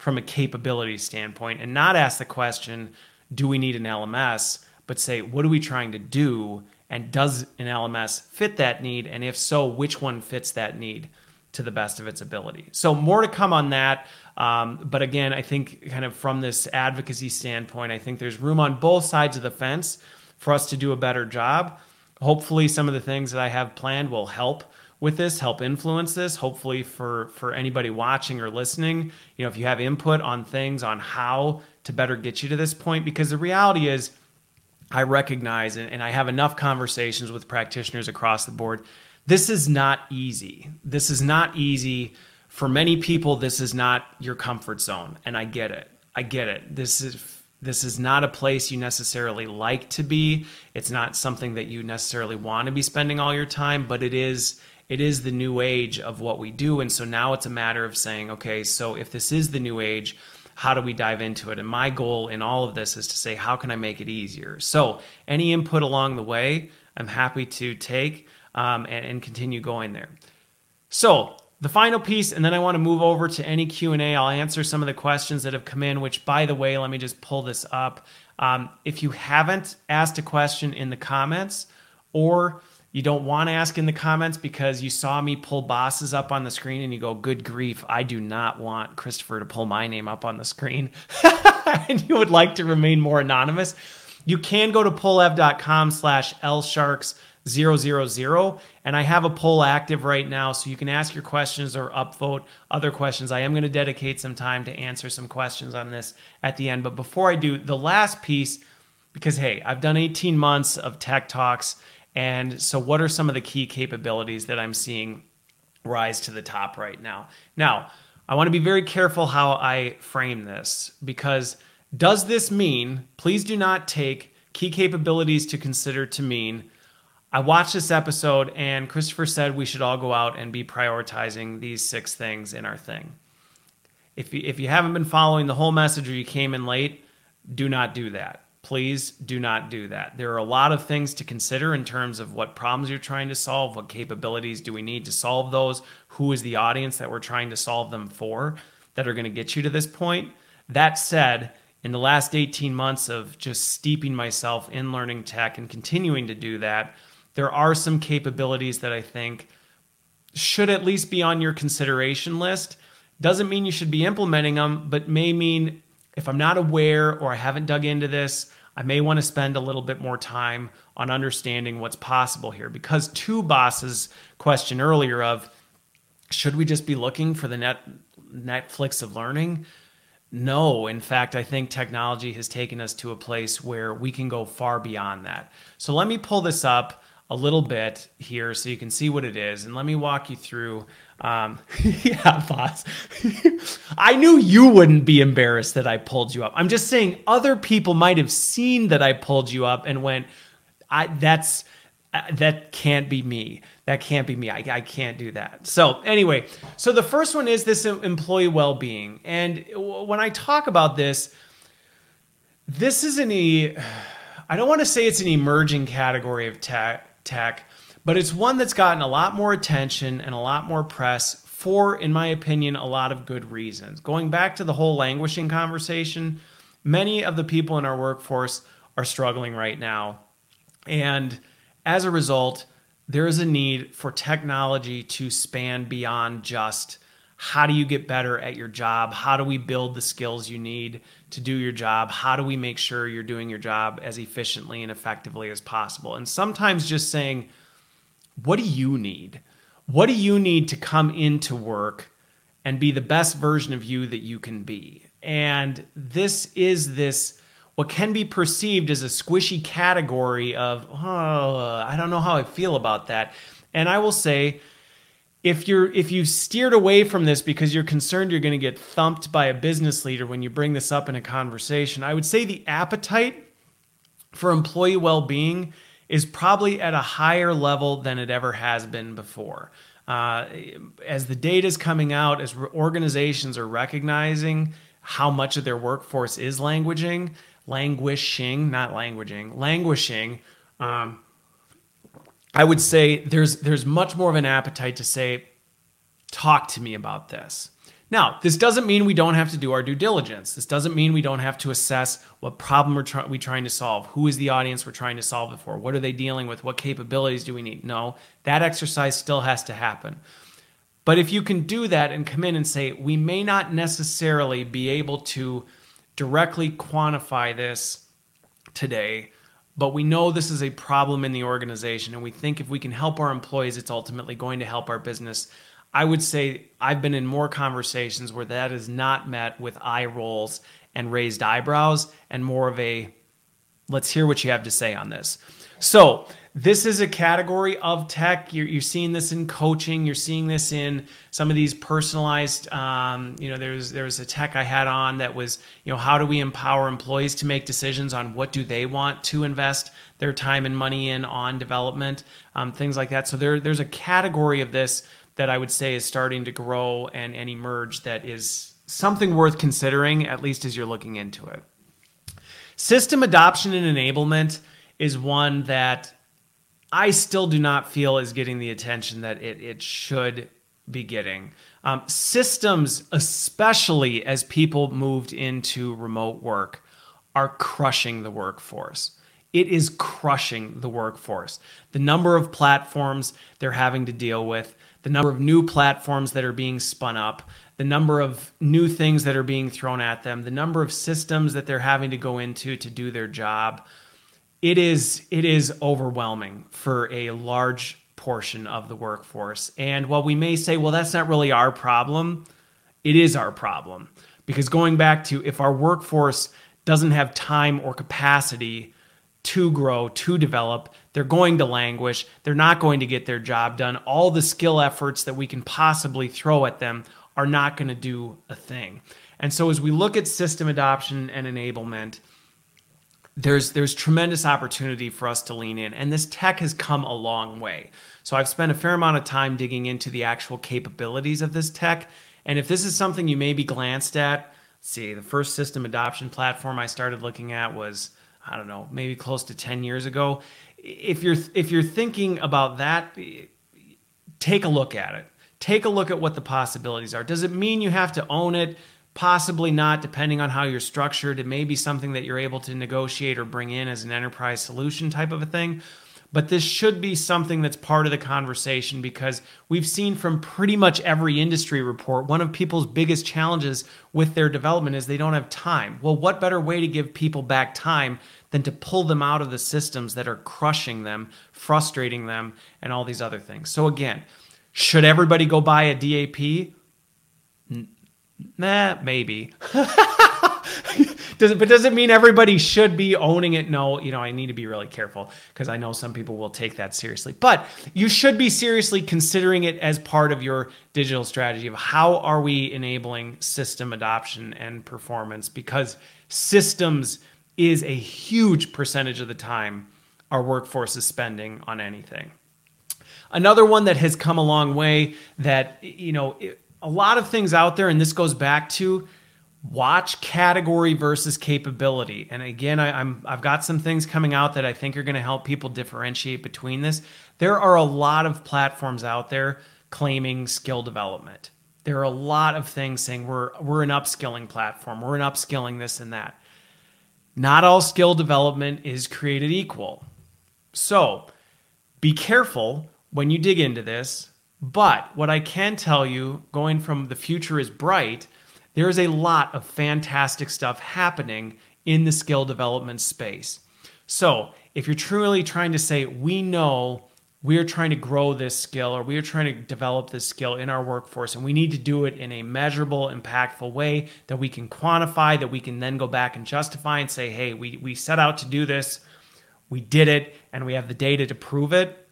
from a capability standpoint, and not ask the question, do we need an LMS, but say, what are we trying to do? And does an LMS fit that need? And if so, which one fits that need? To the best of its ability. So, more to come on that. Um, but again, I think, kind of from this advocacy standpoint, I think there's room on both sides of the fence for us to do a better job. Hopefully, some of the things that I have planned will help with this, help influence this. Hopefully, for for anybody watching or listening, you know, if you have input on things on how to better get you to this point, because the reality is, I recognize and, and I have enough conversations with practitioners across the board this is not easy. This is not easy. For many people, this is not your comfort zone. And I get it. I get it. This is this is not a place you necessarily like to be. It's not something that you necessarily want to be spending all your time, but it is it is the new age of what we do. And so now it's a matter of saying, okay, so if this is the new age, how do we dive into it? And my goal in all of this is to say, how can I make it easier? So any input along the way, I'm happy to take um, and, and continue going there. So the final piece, and then I want to move over to any Q and A. I'll answer some of the questions that have come in. Which, by the way, let me just pull this up. Um, if you haven't asked a question in the comments, or you don't want to ask in the comments because you saw me pull bosses up on the screen and you go, good grief, I do not want Christopher to pull my name up on the screen. and you would like to remain more anonymous, you can go to pollev.com slash lsharks zero and I have a poll active right now, so you can ask your questions or upvote other questions. I am going to dedicate some time to answer some questions on this at the end. But before I do, the last piece, because hey, I've done 18 months of tech talks, and so what are some of the key capabilities that I'm seeing rise to the top right now? Now, I want to be very careful how I frame this because does this mean, please do not take key capabilities to consider to mean I watched this episode and Christopher said we should all go out and be prioritizing these six things in our thing. If you, if you haven't been following the whole message or you came in late, do not do that. Please do not do that. There are a lot of things to consider in terms of what problems you're trying to solve, what capabilities do we need to solve those, who is the audience that we're trying to solve them for that are going to get you to this point. That said, in the last 18 months of just steeping myself in learning tech and continuing to do that, there are some capabilities that I think should at least be on your consideration list. Doesn't mean you should be implementing them, but may mean if I'm not aware or I haven't dug into this, I may want to spend a little bit more time on understanding what's possible here. Because to Boss's question earlier of should we just be looking for the net Netflix of learning? No, in fact, I think technology has taken us to a place where we can go far beyond that. So let me pull this up a little bit here so you can see what it is. And let me walk you through. Um, yeah, boss. I knew you wouldn't be embarrassed that I pulled you up. I'm just saying other people might have seen that I pulled you up and went, I, that's, uh, that can't be me. That can't be me. I, I can't do that. So, anyway, so the first one is this employee well being. And when I talk about this, this is an e. I don't want to say it's an emerging category of tech tech, but it's one that's gotten a lot more attention and a lot more press for, in my opinion, a lot of good reasons. Going back to the whole languishing conversation, many of the people in our workforce are struggling right now. And as a result, there is a need for technology to span beyond just how do you get better at your job? How do we build the skills you need to do your job? How do we make sure you're doing your job as efficiently and effectively as possible? And sometimes just saying, what do you need? What do you need to come into work and be the best version of you that you can be? And this is this what can be perceived as a squishy category of, oh, I don't know how I feel about that. And I will say, if you're if you steered away from this because you're concerned you're going to get thumped by a business leader when you bring this up in a conversation, I would say the appetite for employee well-being is probably at a higher level than it ever has been before. Uh, as the data is coming out, as organizations are recognizing how much of their workforce is languaging, languishing, not languaging, languishing. Um, I would say there's there's much more of an appetite to say, talk to me about this. Now, this doesn't mean we don't have to do our due diligence. This doesn't mean we don't have to assess what problem we're we trying to solve. Who is the audience we're trying to solve it for? What are they dealing with? What capabilities do we need? No, that exercise still has to happen. But if you can do that and come in and say, we may not necessarily be able to directly quantify this today, but we know this is a problem in the organization, and we think if we can help our employees, it's ultimately going to help our business. I would say I've been in more conversations where that is not met with eye rolls and raised eyebrows and more of a let's hear what you have to say on this. So, this is a category of tech. You're, you're seeing this in coaching. You're seeing this in some of these personalized. Um, you know, there's there's a tech I had on that was you know how do we empower employees to make decisions on what do they want to invest their time and money in on development, um, things like that. So there there's a category of this that I would say is starting to grow and, and emerge that is something worth considering, at least as you're looking into it. System adoption and enablement is one that I still do not feel is getting the attention that it, it should be getting. Um, systems, especially as people moved into remote work, are crushing the workforce. It is crushing the workforce. The number of platforms they're having to deal with, the number of new platforms that are being spun up, the number of new things that are being thrown at them, the number of systems that they're having to go into to do their job. It is it is overwhelming for a large portion of the workforce. And while we may say, well, that's not really our problem, it is our problem. Because going back to if our workforce doesn't have time or capacity to grow, to develop, they're going to languish. They're not going to get their job done. All the skill efforts that we can possibly throw at them are not going to do a thing. And so as we look at system adoption and enablement, there's there's tremendous opportunity for us to lean in and this tech has come a long way. So I've spent a fair amount of time digging into the actual capabilities of this tech and if this is something you maybe glanced at, see, the first system adoption platform I started looking at was I don't know, maybe close to 10 years ago if you're if you're thinking about that, take a look at it. Take a look at what the possibilities are. Does it mean you have to own it? Possibly not, depending on how you're structured. It may be something that you're able to negotiate or bring in as an enterprise solution type of a thing. But this should be something that's part of the conversation because we've seen from pretty much every industry report one of people's biggest challenges with their development is they don't have time. Well, what better way to give people back time than to pull them out of the systems that are crushing them, frustrating them, and all these other things. So, again, should everybody go buy a DAP? Nah, maybe. does it, but does it mean everybody should be owning it? No, you know, I need to be really careful because I know some people will take that seriously. But you should be seriously considering it as part of your digital strategy of how are we enabling system adoption and performance because systems is a huge percentage of the time our workforce is spending on anything. Another one that has come a long way that, you know, a lot of things out there, and this goes back to watch category versus capability. And again, I, am I've got some things coming out that I think are going to help people differentiate between this. There are a lot of platforms out there claiming skill development. There are a lot of things saying we're we're an upskilling platform, we're an upskilling this and that. Not all skill development is created equal. So be careful when you dig into this. But what I can tell you, going from the future is bright, there is a lot of fantastic stuff happening in the skill development space. So if you're truly trying to say, we know we are trying to grow this skill or we are trying to develop this skill in our workforce and we need to do it in a measurable impactful way that we can quantify that we can then go back and justify and say hey we, we set out to do this we did it and we have the data to prove it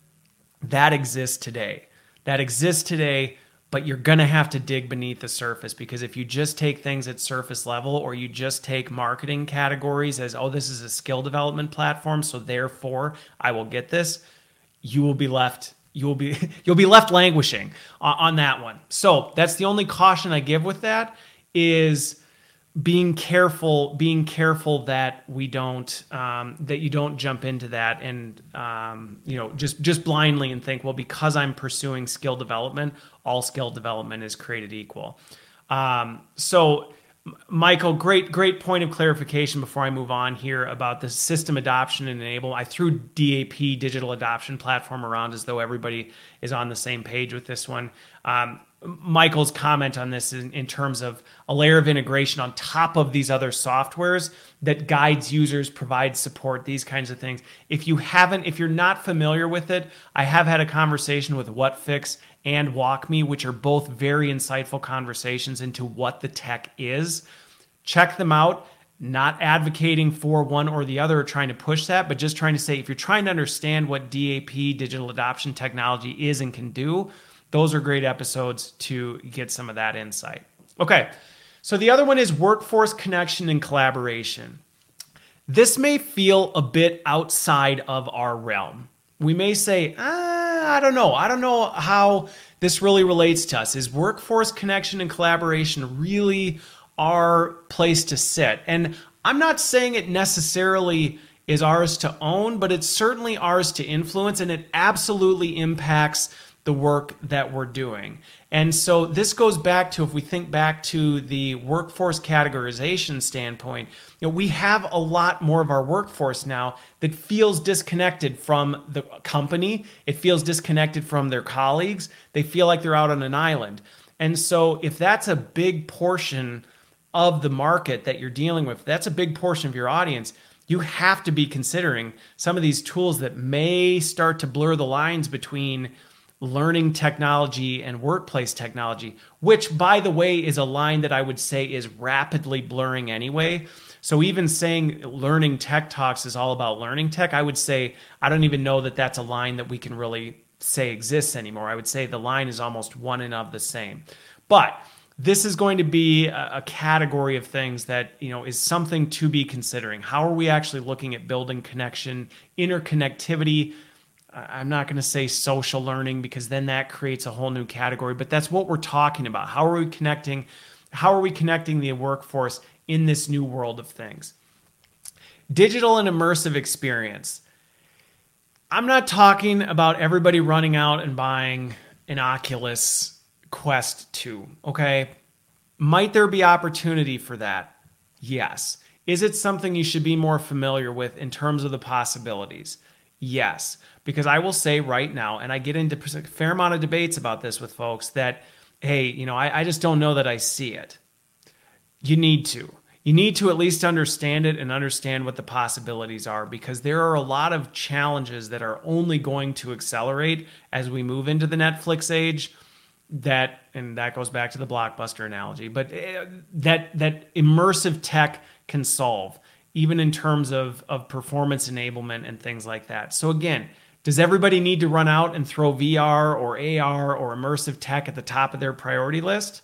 that exists today that exists today, but you're going to have to dig beneath the surface because if you just take things at surface level or you just take marketing categories as, oh, this is a skill development platform, so therefore I will get this, you will be left you will be you'll be left languishing on, on that one. So that's the only caution I give with that is being careful being careful that we don't um, that you don't jump into that and um, you know just just blindly and think well because i'm pursuing skill development all skill development is created equal. Um, so michael great great point of clarification before i move on here about the system adoption and enable i threw dap digital adoption platform around as though everybody is on the same page with this one. Um, Michael's comment on this in, in, terms of a layer of integration on top of these other softwares that guides users, provides support, these kinds of things. If you haven't, if you're not familiar with it, I have had a conversation with Whatfix and WalkMe, which are both very insightful conversations into what the tech is. Check them out. Not advocating for one or the other or trying to push that, but just trying to say if you're trying to understand what DAP, digital adoption technology, is and can do, those are great episodes to get some of that insight. Okay, so the other one is workforce connection and collaboration. This may feel a bit outside of our realm. We may say, ah, I don't know. I don't know how this really relates to us. Is workforce connection and collaboration really our place to sit? And I'm not saying it necessarily is ours to own, but it's certainly ours to influence, and it absolutely impacts the work that we're doing. And so this goes back to if we think back to the workforce categorization standpoint, you know, we have a lot more of our workforce now that feels disconnected from the company. It feels disconnected from their colleagues. They feel like they're out on an island. And so if that's a big portion of the market that you're dealing with, that's a big portion of your audience, you have to be considering some of these tools that may start to blur the lines between learning technology and workplace technology, which, by the way, is a line that I would say is rapidly blurring anyway. So, even saying learning tech talks is all about learning tech, I would say I don't even know that that's a line that we can really say exists anymore. I would say the line is almost one and of the same. But this is going to be a, category of things that you know is something to be considering. How are we actually looking at building connection, interconnectivity? I'm not going to say social learning because then that creates a whole new category, but that's what we're talking about. How are we connecting? How are we connecting the workforce in this new world of things? Digital and immersive experience. I'm not talking about everybody running out and buying an Oculus Quest 2, okay? Might there be opportunity for that? Yes. Is it something you should be more familiar with in terms of the possibilities? Yes because I will say right now, and I get into a fair amount of debates about this with folks that, hey, you know, I, I just don't know that I see it. You need to. You need to at least understand it and understand what the possibilities are because there are a lot of challenges that are only going to accelerate as we move into the Netflix age that and that goes back to the blockbuster analogy but eh, that that immersive tech can solve even in terms of of performance enablement and things like that so again does everybody need to run out and throw VR or AR or immersive tech at the top of their priority list?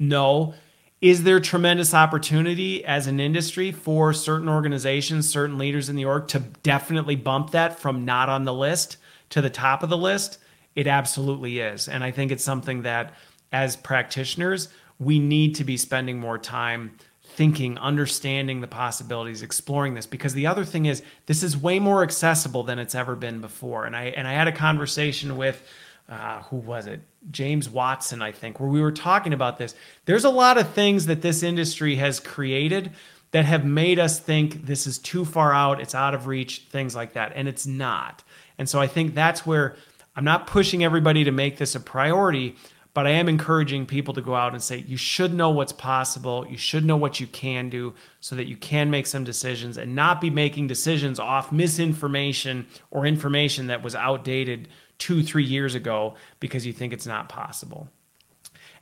No. Is there tremendous opportunity as an industry for certain organizations, certain leaders in the org to definitely bump that from not on the list to the top of the list? It absolutely is. And I think it's something that as practitioners, we need to be spending more time thinking, understanding the possibilities, exploring this. Because the other thing is, this is way more accessible than it's ever been before. And I and I had a conversation with uh, who was it? James Watson, I think, where we were talking about this. There's a lot of things that this industry has created that have made us think this is too far out, it's out of reach, things like that. And it's not. And so I think that's where I'm not pushing everybody to make this a priority, but I am encouraging people to go out and say, you should know what's possible. You should know what you can do so that you can make some decisions and not be making decisions off misinformation or information that was outdated two, three years ago because you think it's not possible.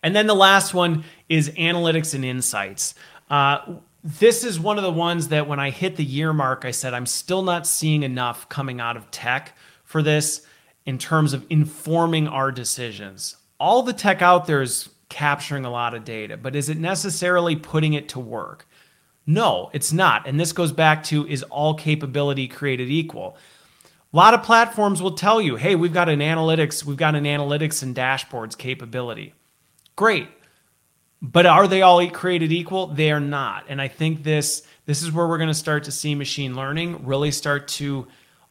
And then the last one is analytics and insights. Uh, this is one of the ones that when I hit the year mark, I said, I'm still not seeing enough coming out of tech for this in terms of informing our decisions. All the tech out there is capturing a lot of data, but is it necessarily putting it to work? No, it's not. And this goes back to is all capability created equal? A lot of platforms will tell you, hey, we've got an analytics, we've got an analytics and dashboards capability. Great. But are they all created equal? They are not. And I think this this is where we're going to start to see machine learning really start to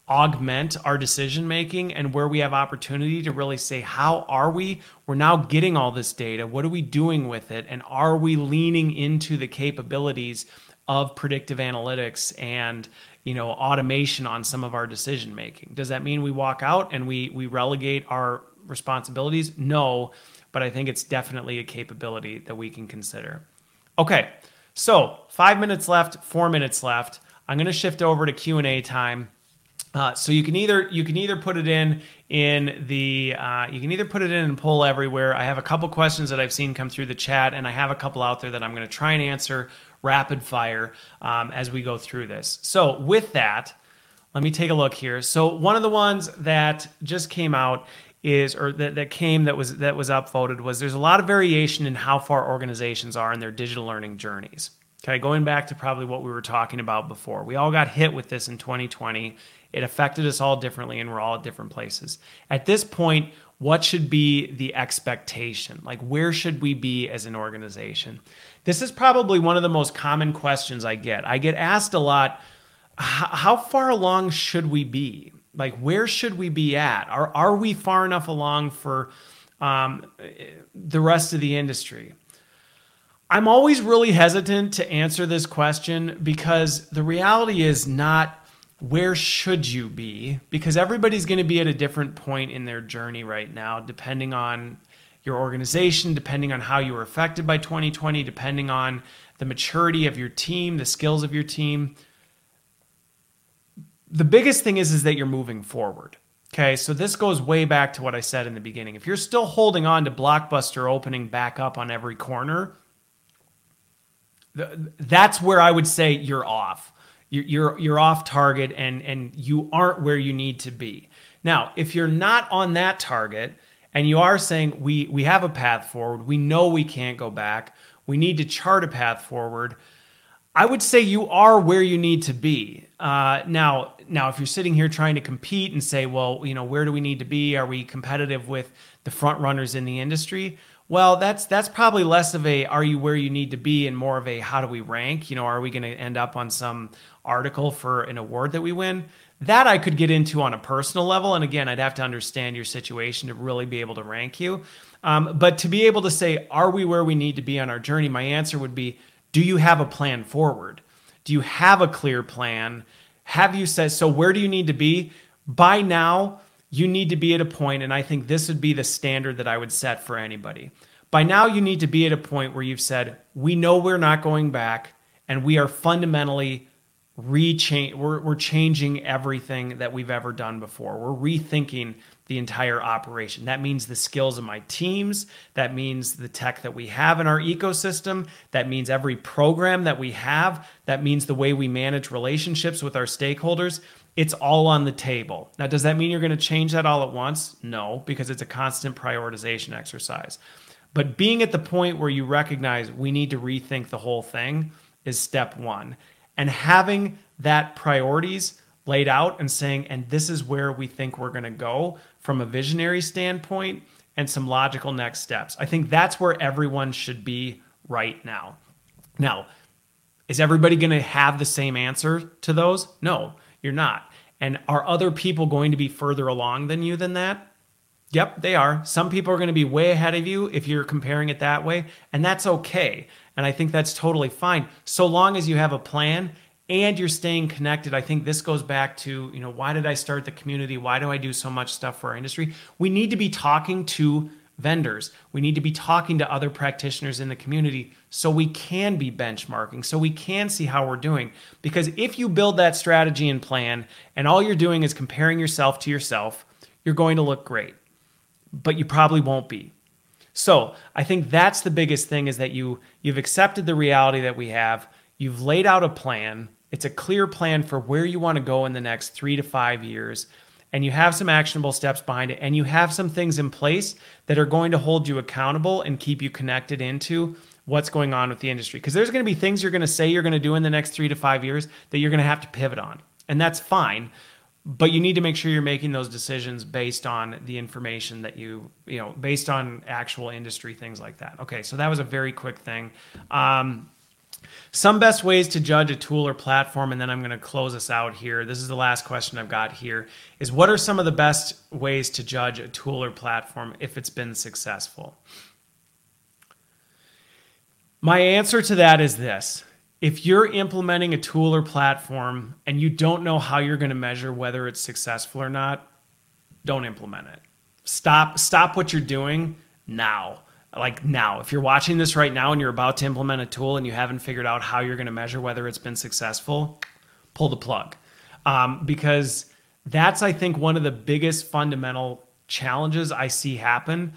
augment our decision making and where we have opportunity to really say how are we? We're now getting all this data. What are we doing with it? And are we leaning into the capabilities of predictive analytics and you know automation on some of our decision making does that mean we walk out and we we relegate our responsibilities? No but i think it's definitely a capability that we can consider. Okay so five minutes left four minutes left. I'm going to shift over to q&a time uh, so you can either you can either put it in in the uh, you can either put it in and Poll Everywhere. I have a couple questions that I've seen come through the chat, and I have a couple out there that I'm going to try and answer rapid fire um, as we go through this. So with that, let me take a look here. So one of the ones that just came out is or that, that came that was that was upvoted was there's a lot of variation in how far organizations are in their digital learning journeys. Okay, going back to probably what we were talking about before. We all got hit with this in 2020 it affected us all differently, and we're all at different places. At this point, what should be the expectation? Like, where should we be as an organization? This is probably one of the most common questions I get. I get asked a lot how far along should we be? Like, where should we be at? Are, are we far enough along for um, the rest of the industry? I'm always really hesitant to answer this question because the reality is not where should you be? Because everybody's going to be at a different point in their journey right now, depending on your organization, depending on how you were affected by 2020, depending on the maturity of your team, the skills of your team. The biggest thing is, is that you're moving forward. Okay, so this goes way back to what I said in the beginning. If you're still holding on to Blockbuster opening back up on every corner, that's where I would say you're off you're you're off target and and you aren't where you need to be. Now, if you're not on that target and you are saying we we have a path forward, we know we can't go back, we need to chart a path forward. I would say you are where you need to be. Uh, now, now, if you're sitting here trying to compete and say, well, you know, where do we need to be? Are we competitive with the front runners in the industry? Well, that's that's probably less of a are you where you need to be and more of a how do we rank? You know, are we going to end up on some article for an award that we win? That I could get into on a personal level, and again, I'd have to understand your situation to really be able to rank you. Um, but to be able to say, are we where we need to be on our journey? My answer would be, do you have a plan forward? Do you have a clear plan? Have you said so? Where do you need to be by now? you need to be at a point, and I think this would be the standard that I would set for anybody. By now, you need to be at a point where you've said, we know we're not going back, and we are fundamentally rechange we're, we're changing everything that we've ever done before we're rethinking the entire operation that means the skills of my teams that means the tech that we have in our ecosystem that means every program that we have that means the way we manage relationships with our stakeholders it's all on the table. Now, does that mean you're going to change that all at once? No, because it's a constant prioritization exercise. But being at the point where you recognize we need to rethink the whole thing is step one. And having that priorities laid out and saying, and this is where we think we're going to go from a visionary standpoint and some logical next steps. I think that's where everyone should be right now. Now, is everybody going to have the same answer to those? No. You're not. And are other people going to be further along than you than that? Yep, they are. Some people are going to be way ahead of you if you're comparing it that way, and that's okay. And I think that's totally fine so long as you have a plan and you're staying connected. I think this goes back to, you know, why did I start the community? Why do I do so much stuff for our industry? We need to be talking to vendors. We need to be talking to other practitioners in the community so we can be benchmarking, so we can see how we're doing. Because if you build that strategy and plan and all you're doing is comparing yourself to yourself, you're going to look great, but you probably won't be. So I think that's the biggest thing is that you you've accepted the reality that we have. You've laid out a plan. It's a clear plan for where you want to go in the next three to five years. And you have some actionable steps behind it. And you have some things in place that are going to hold you accountable and keep you connected into what's going on with the industry. Because there's going to be things you're going to say you're going to do in the next 3 to 5 years that you're going to have to pivot on. And that's fine but you need to make sure you're making those decisions based on the information that you you know based on actual industry things like that. Okay so that was a very quick thing. Um, some best ways to judge a tool or platform and then i'm going to close us out here. This is the last question i've got here is what are some of the best ways to judge a tool or platform if it's been successful? My answer to that is this if you're implementing a tool or platform and you don't know how you're going to measure whether it's successful or not, don't implement it. Stop stop what you're doing now. Like now, if you're watching this right now and you're about to implement a tool and you haven't figured out how you're going to measure whether it's been successful, pull the plug. Um, because that's, I think, one of the biggest fundamental challenges I see happen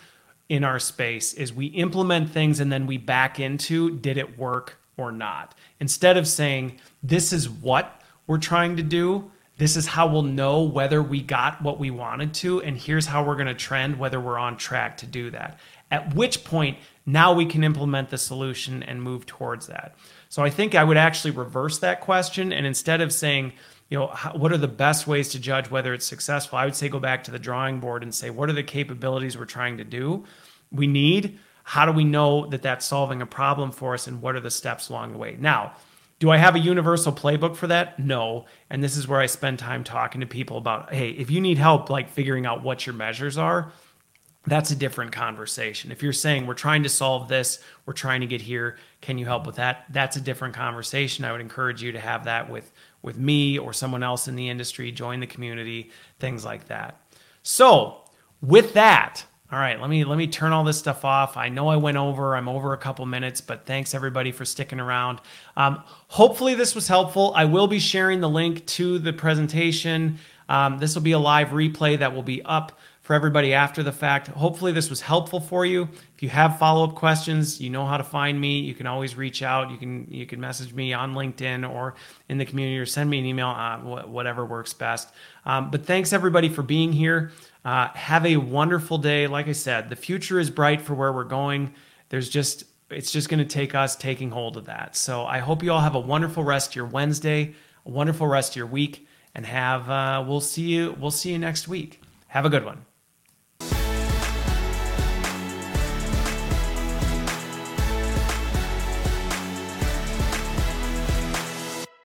in our space is we implement things and then we back into did it work or not. Instead of saying, this is what we're trying to do, this is how we'll know whether we got what we wanted to, and here's how we're going to trend whether we're on track to do that. At which point, now we can implement the solution and move towards that. So I think I would actually reverse that question. And instead of saying, you know, what are the best ways to judge whether it's successful? I would say go back to the drawing board and say, what are the capabilities we're trying to do? We need how do we know that that's solving a problem for us and what are the steps along the way? Now, do I have a universal playbook for that? No. And this is where I spend time talking to people about, hey, if you need help like figuring out what your measures are, that's a different conversation. If you're saying we're trying to solve this, we're trying to get here, can you help with that? That's a different conversation. I would encourage you to have that with with me or someone else in the industry, join the community, things like that. So, with that, all right, let me let me turn all this stuff off. I know I went over. I'm over a couple minutes, but thanks everybody for sticking around. Um, hopefully this was helpful. I will be sharing the link to the presentation. Um, this will be a live replay that will be up for everybody after the fact. Hopefully this was helpful for you. If you have follow-up questions, you know how to find me. You can always reach out. You can you can message me on LinkedIn or in the community or send me an email. Uh, whatever works best. Um, but thanks everybody for being here. Uh, have a wonderful day. Like I said, the future is bright for where we're going. There's just it's just going to take us taking hold of that. So I hope you all have a wonderful rest of your Wednesday, a wonderful rest of your week, and have uh, we'll see you we'll see you next week. Have a good one.